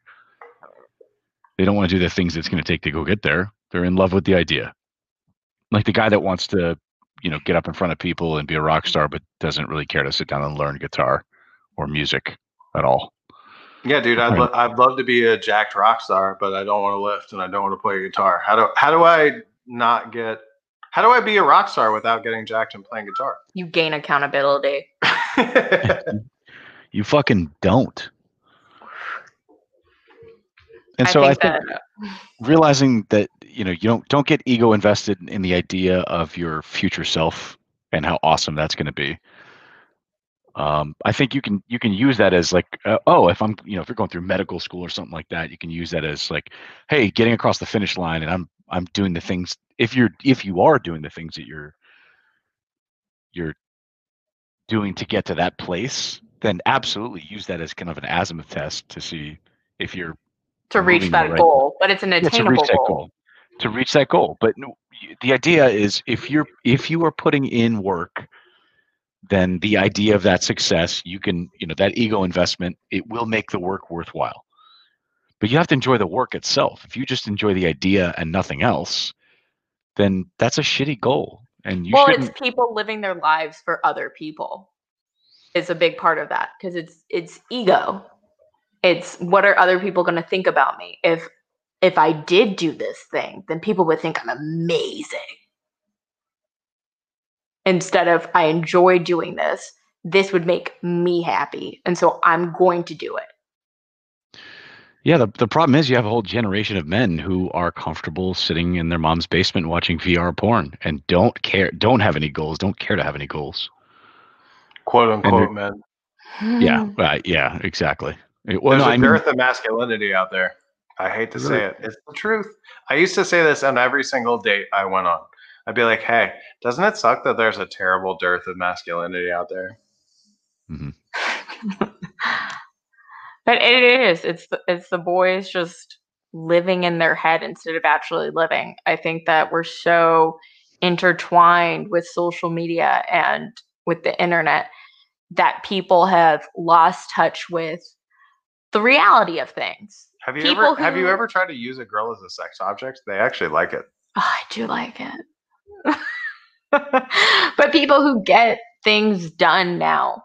They don't want to do the things it's going to take to go get there. They're in love with the idea. Like the guy that wants to, you know, get up in front of people and be a rock star, but doesn't really care to sit down and learn guitar or music at all. Yeah, dude, I'd, lo- I'd love to be a jacked rock star, but I don't want to lift and I don't want to play guitar. How do how do I not get? How do I be a rock star without getting jacked and playing guitar? You gain accountability. You fucking don't. And I so think I think that realizing that you know you don't don't get ego invested in the idea of your future self and how awesome that's going to be. Um, I think you can you can use that as like uh, oh if I'm you know if you're going through medical school or something like that you can use that as like hey getting across the finish line and I'm I'm doing the things if you're if you are doing the things that you're you're doing to get to that place then absolutely use that as kind of an azimuth test to see if you're to reach that right- goal, but it's an yeah, to attainable reach that goal. goal to reach that goal but no, the idea is if you're if you are putting in work then the idea of that success you can you know that ego investment it will make the work worthwhile but you have to enjoy the work itself if you just enjoy the idea and nothing else then that's a shitty goal and you well, shouldn't it's people living their lives for other people. Is a big part of that because it's it's ego. It's what are other people going to think about me if if I did do this thing, then people would think I'm amazing. Instead of I enjoy doing this, this would make me happy, and so I'm going to do it. Yeah, the, the problem is you have a whole generation of men who are comfortable sitting in their mom's basement watching VR porn and don't care, don't have any goals, don't care to have any goals. Quote unquote, man. Yeah, right. Yeah, exactly. It- Well, There's no, a I mean, dearth of masculinity out there. I hate to say it. It's the truth. I used to say this on every single date I went on. I'd be like, hey, doesn't it suck that there's a terrible dearth of masculinity out there? Mm-hmm. but it is. It's the, it's the boys just living in their head instead of actually living. I think that we're so intertwined with social media and with the internet that people have lost touch with the reality of things. Have you People ever have you ever tried to use a girl as a sex object? They actually like it. Oh, I do like it. but people who get things done now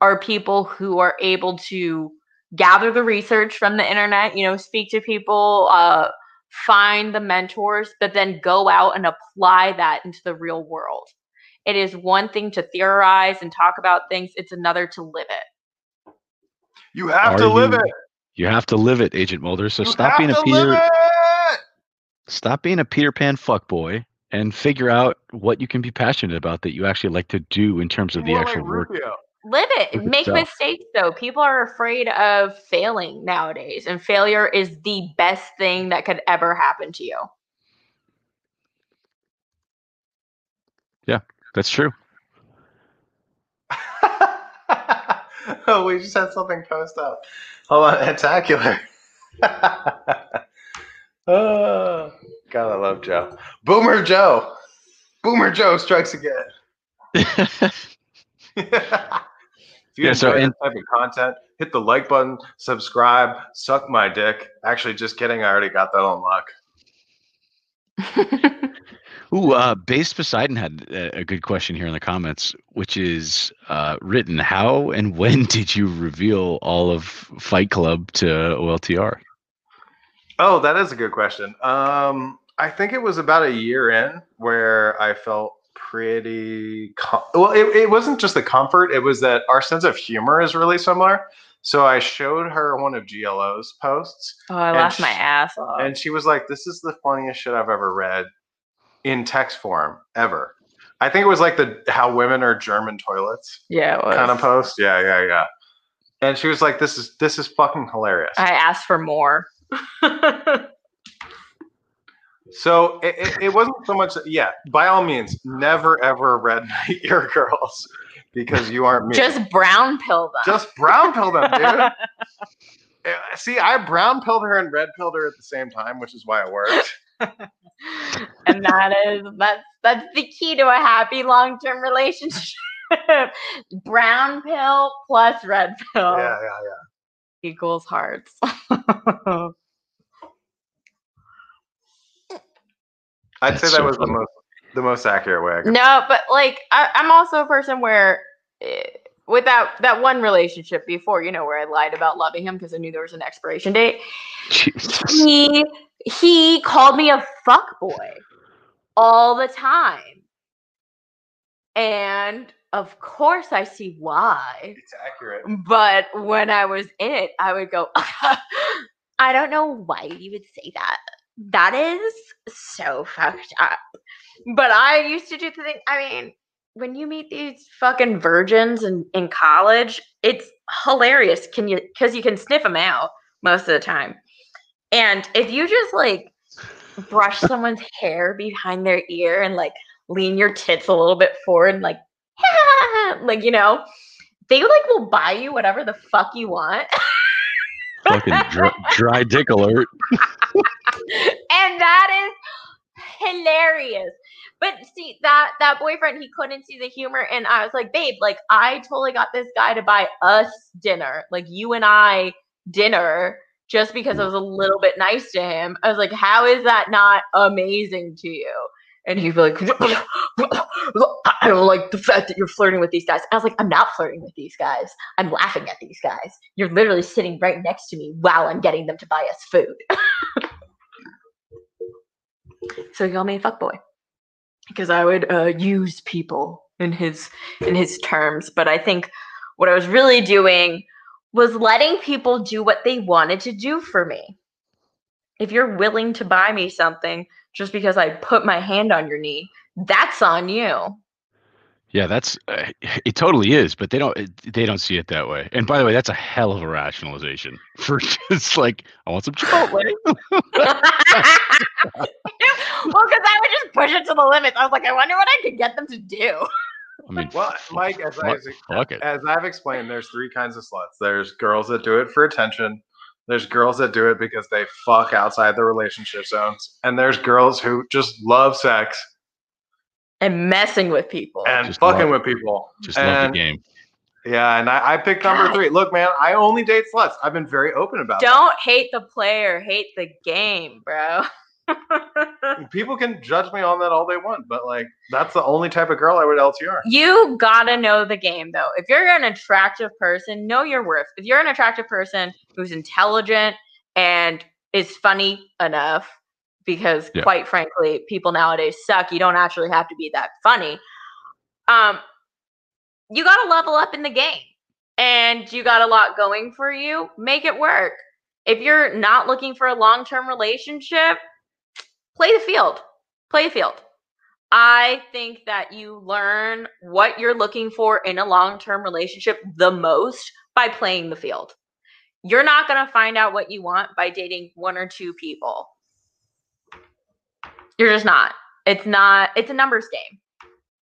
are people who are able to gather the research from the internet, you know, speak to people, uh, find the mentors, but then go out and apply that into the real world. It is one thing to theorize and talk about things, it's another to live it. You have Are to live you- it. you have to live it, Agent Mulder. So You stop have being a to live Peter, it! stop being a Peter Pan fuckboy and figure out what you can be passionate about that you actually like to do in terms of the More like actual work. Rufio. Live it. Live Make itself. mistakes though. People are afraid of failing nowadays, and failure is the best thing that could ever happen to you. Yeah, that's true. oh, we just had something post up. Hold on, Antacular. oh, God, I love Joe. Boomer Joe. Boomer Joe strikes again. if you Yeah, so enjoy in- this type of content, hit the like button, subscribe, suck my dick. Actually, just kidding. I already got that on lock. Ooh, uh, Base Poseidon had a, a good question here in the comments, which is uh, written: How and when did you reveal all of Fight Club to OLTR? Oh, that is a good question. Um, I think it was about a year in where I felt pretty com- well. It, it wasn't just the comfort; it was that our sense of humor is really similar. So I showed her one of GLO's posts, oh, I laughed my ass off. and she was like, "This is the funniest shit I've ever read in text form ever." I think it was like the how women are German toilets yeah, it was. kind of post. Yeah, yeah, yeah. And she was like, "This is this is fucking hilarious." I asked for more. So it, it, it wasn't so much. Yeah, by all means, never ever red night your girls because you aren't me. Just brown pill them. just brown pill them, dude. Uh, See, I brown pilled her and red pilled her at the same time, which is why it worked. and that is that's that's the key to a happy long term relationship. brown pill plus red pill Yeah, yeah, yeah. Equals hearts. I'd That's say that so was the most the most accurate way. I could. no, but like I, I'm also a person where eh, with that that one relationship before, you know, where I lied about loving him because I knew there was an expiration date. Jesus. He he called me a fuck boy all the time. And of course I see why. It's accurate. But when I was in it, I would go, I don't know why you would say that. That is so fucked up. But I used to do the thing. I mean, when you meet these fucking virgins in, in college, it's hilarious. Can you because you can sniff them out most of the time. And if you just like brush someone's hair behind their ear and like lean your tits a little bit forward and like like you know, they like will buy you whatever the fuck you want. Fucking dry, dry dick alert. and that is hilarious. But see that that boyfriend, he couldn't see the humor, and I was like, babe, like I totally got this guy to buy us dinner, like you and I dinner, just because I was a little bit nice to him. I was like, how is that not amazing to you? And he'd be like, I don't like the fact that you're flirting with these guys. I was like, I'm not flirting with these guys. I'm laughing at these guys. You're literally sitting right next to me while I'm getting them to buy us food. so he called me a fuckboy because I would uh, use people in his in his terms. But I think what I was really doing was letting people do what they wanted to do for me. If you're willing to buy me something just because I put my hand on your knee, that's on you. Yeah, that's uh, it. Totally is, but they don't. They don't see it that way. And by the way, that's a hell of a rationalization for just like I want some Chipotle. well, because I would just push it to the limits. I was like, I wonder what I could get them to do. I mean, Well, Mike, as, fuck, fuck it. as I've explained, there's three kinds of sluts. There's girls that do it for attention. There's girls that do it because they fuck outside the relationship zones, and there's girls who just love sex And messing with people. and Just fucking love- with people. Just love the game. Yeah, and I, I picked number God. three. Look, man, I only date sluts. I've been very open about that. Don't hate the player, hate the game, bro. People can judge me on that all they want, but like that's the only type of girl I would LTR. you gotta know the game though. If you're an attractive person, know your worth. If you're an attractive person who's intelligent and is funny enough, because Yeah. quite frankly, people nowadays suck. You don't actually have to be that funny. Um, you gotta level up in the game. And you got a lot going for you. Make it work. If you're not looking for a long-term relationship, play the field. Play the field. I think that you learn what you're looking for in a long term relationship the most by playing the field. You're not going to find out what you want by dating one or two people. You're just not. It's not, it's a numbers game.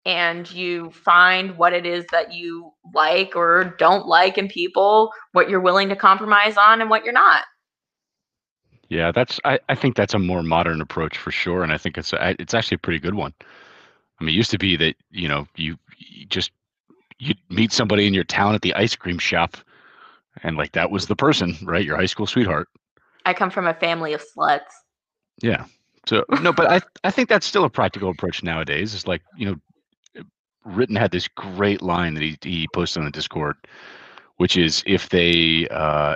And you find what it is that you like or don't like in people, what you're willing to compromise on, and what you're not. Yeah, that's. I, I think that's a more modern approach for sure, and I think it's a, it's actually a pretty good one. I mean, it used to be that you know you, you just you meet somebody in your town at the ice cream shop, and like that was the person, right? Your high school sweetheart. I come from a family of sluts. Yeah. So no, but I I think that's still a practical approach nowadays. It's like you know, Written had this great line that he he posted on the Discord, which is if they uh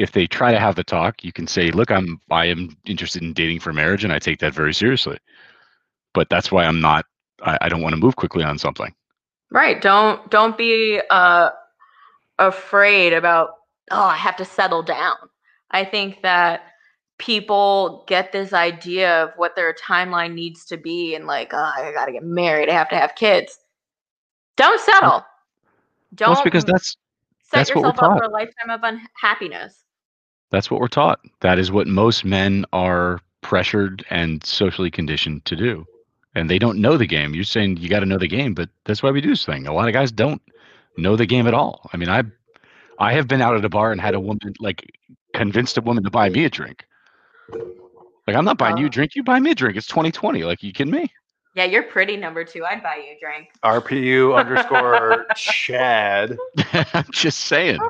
if they try to have the talk, you can say, look, I'm I am interested in dating for marriage, and I take that very seriously. But that's why I'm not. I, I don't want to move quickly on something. Right. Don't don't be uh afraid about oh, I have to settle down. I think that people get this idea of what their timeline needs to be and like, oh, I got to get married, I have to have kids. Don't settle. Don't Well, because that's set that's what we're yourself up for a lifetime of unhappiness. That's what we're taught. That is what most men are pressured and socially conditioned to do. And they don't know the game. You're saying you got to know the game, but that's why we do this thing. A lot of guys don't know the game at all. I mean, I I have been out at a bar and had a woman like convinced a woman to buy me a drink. Like I'm not buying you a Uh, drink, you buy me a drink. It's 2020. Like you kidding me? Yeah, you're pretty number two. I'd buy you a drink. RPU underscore Chad. I'm just saying.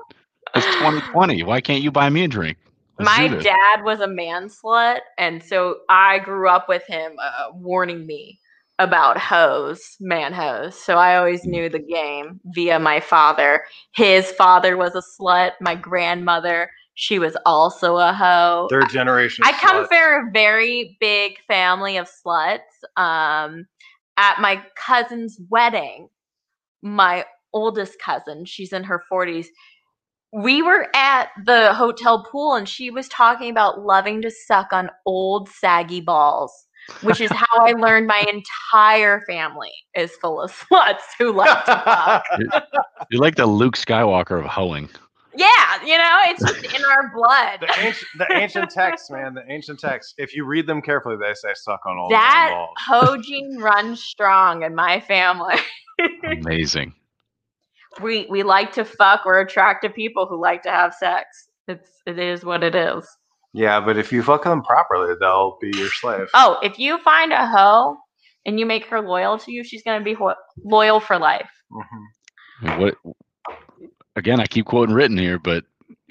It's 2020. Why can't you buy me a drink? Let's My dad was a man slut, and so I grew up with him uh, warning me about hoes, man hoes. So I always knew the game via my father. His father was a slut. My grandmother, she was also a hoe. Third generation. I come from a very big family of sluts. Um, at my cousin's wedding, my oldest cousin, she's in her 40s. We were at the hotel pool and she was talking about loving to suck on old saggy balls, which is how I learned my entire family is full of sluts who like to fuck. You're like the Luke Skywalker of hoeing. Yeah, you know, it's just in our blood. the ancient, the ancient texts, man. The ancient texts. If you read them carefully, they say suck on all that the balls. hoe gene runs strong in my family. Amazing. We we like to fuck. We're attracted to people who like to have sex. It's it is what it is. Yeah, but if you fuck them properly, they'll be your slave. Oh, if you find a hoe and you make her loyal to you, she's gonna be ho- loyal for life. Mhm. What? Again, I keep quoting written here, but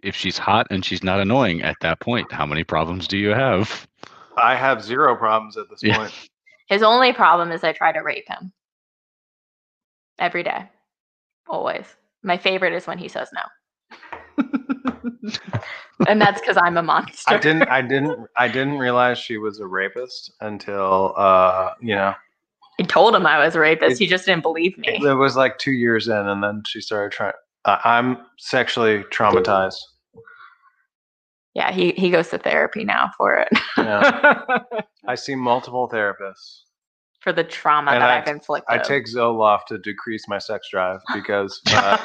if she's hot and she's not annoying at that point, how many problems do you have? I have zero problems at this Yeah. point. His only problem is I try to rape him every day, always. My favorite is when he says no, and that's because I'm a monster. I didn't. I didn't. I didn't realize she was a rapist until uh, you know, I told him I was a rapist. It- he just didn't believe me. it, it was like two years in, and then she started trying. Uh, I'm sexually traumatized. Yeah, he he goes to therapy now for it. Yeah. I see multiple therapists. For the trauma And that I- I've inflicted. I take Zoloft to decrease my sex drive because uh,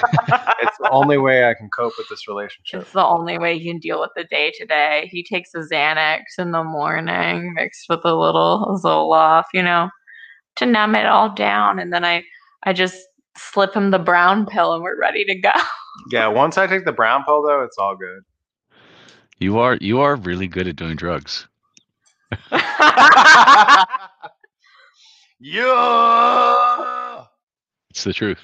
it's the only way I can cope with this relationship. It's the only way you can deal with the day to day. He takes a Xanax in the morning mixed with a little Zoloft, you know, to numb it all down. And then I, I just slip him the brown pill and we're ready to go. Yeah, once I take the brown pill though, it's all good. You are you are really good at doing drugs. yeah. It's the truth.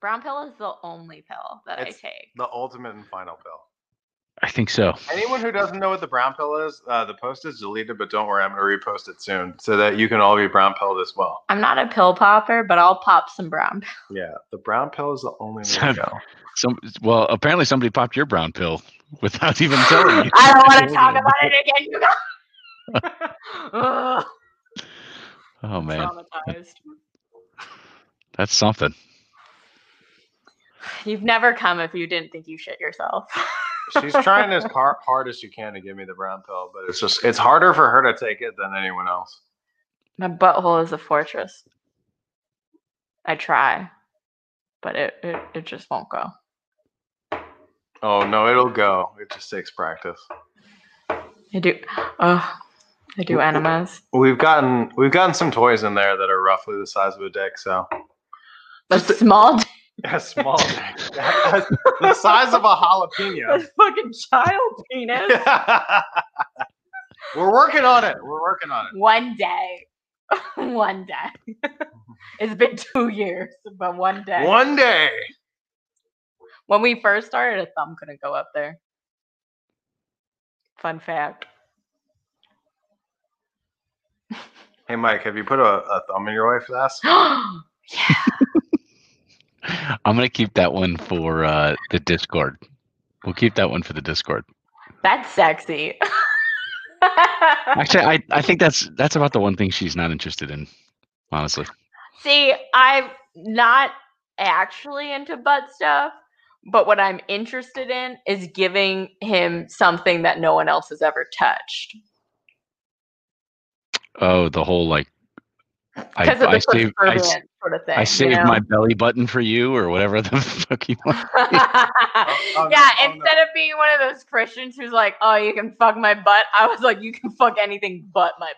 brown pill is the only pill that It's- I take. The ultimate and final pill. I think so. Anyone who doesn't know what the brown pill is, uh, the post is deleted, but don't worry, I'm going to repost it soon so that you can all be brown pilled as well. I'm not a pill popper, but I'll pop some brown pill. Yeah, the brown pill is the only way So- to go. Some well, apparently somebody popped your brown pill without even telling you. I don't want to talk about it again, you guys. Ugh, Oh man, traumatized. that's something. You've never come if you didn't think you shit yourself. She's trying as car- hard as she can to give me the brown pill, but it's just it's harder for her to take it than anyone else. My butthole is a fortress. I try, but it, it, it just won't go. Oh no, it'll go. It just takes practice. I do. Oh, I do enemas. We've gotten we've gotten some toys in there that are roughly the size of a dick, so A small, a small dick. the size of a jalapeno, a fucking child penis. We're working on it. We're working on it. One day, one day. it's been two years, but one day. One day. When we first started, a thumb couldn't go up there. Fun fact. Hey Mike, have you put a, a thumb in your wife's ass? yeah. I'm gonna keep that one for uh, the Discord. We'll keep that one for the Discord. That's sexy. Actually, I, I think that's that's about the one thing she's not interested in, honestly. See, I'm not actually into butt stuff, but what I'm interested in is giving him something that no one else has ever touched. Oh, the whole like I, Because of I the saved I, s- sort of thing. I you know? my belly button for you or whatever the fuck you want. oh, yeah, no, oh, instead of being one of those Christians who's like, "Oh, you can fuck my butt," I was like, "You can fuck anything but my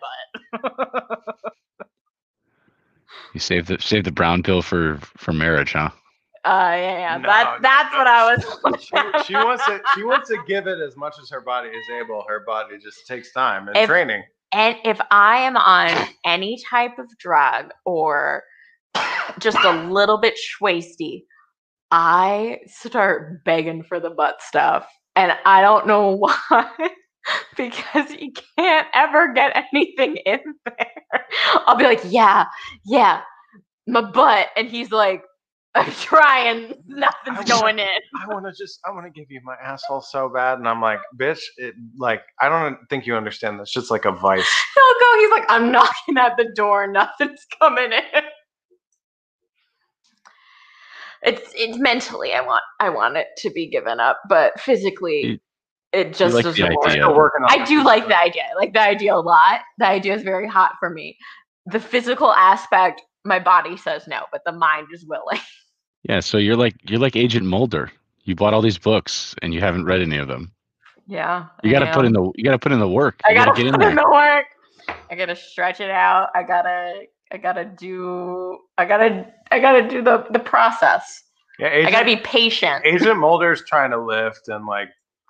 butt." You saved the saved the brown pill for for marriage, huh? Uh, yeah, yeah. No, that no, that's no. what I was. she, she wants to she wants to give it as much as her body is able. Her body just takes time and If- training. And if I am on any type of drug or just a little bit schwasty, I start begging for the butt stuff. And I don't know why. because you can't ever get anything in there. I'll be like, yeah, yeah, my butt. And he's like, I'm trying, nothing's I going in. I want to just, I want to give you my asshole so bad. And I'm like, bitch, it, like, I don't think you understand. That's just like a vice. He'll go, he's like, I'm knocking at the door, nothing's coming in. It's it's mentally I want I want it to be given up, but physically You- it just like doesn't work. idea. Working on I do like the idea. I like the idea a lot. The idea is very hot for me. The physical aspect, my body says no, but the mind is willing. Yeah, so you're like you're like Agent Mulder. You bought all these books and you haven't read any of them. Yeah. You got to put in the you got to put in the work. I You gotta got to get put in in the work. I gotta stretch it out. I gotta I gotta do I gotta I gotta do the the process. Yeah, I gotta be patient. Agent Mulder's trying to lift and like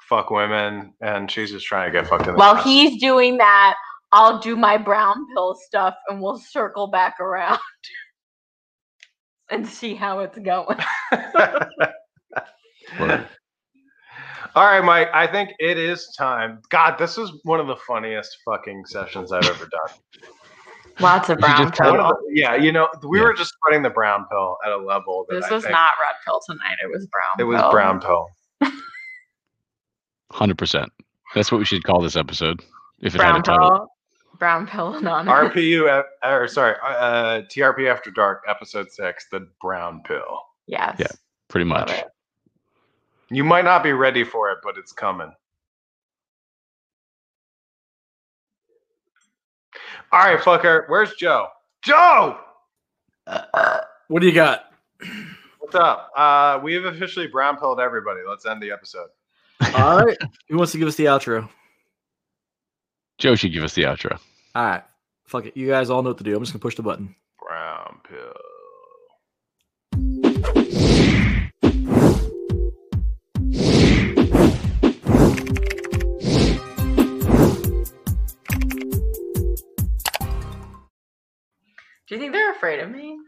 fuck women, and she's just trying to get fucked in the While ass. he's doing that, I'll do my brown pill stuff and we'll circle back around and see how it's going. All right, Mike. I think it is time. God, this is one of the funniest fucking sessions I've ever done. Lots of brown just tell pill. of the- yeah, you know, we Yeah. were just spreading the brown pill at a level that This I was think not red pill tonight. It was brown. it was pill. brown pill. Hundred percent. That's what we should call this episode. If it had a title. Pill. Brown pill anonymous. RPU, uh, or sorry, uh, TRP After Dark, episode six, the brown pill. Yes. Yeah. Pretty much. You might not be ready for it, but it's coming. All right, fucker. Where's Joe? Joe, What do you got? what's up? Uh, we have officially brown pilled everybody. Let's end the episode. All right. Who wants to give us the outro? Joe should give us the outro. All right. Fuck it. You guys all know what to do. I'm just going to push the button. Brown pill. Do you think they're afraid of me?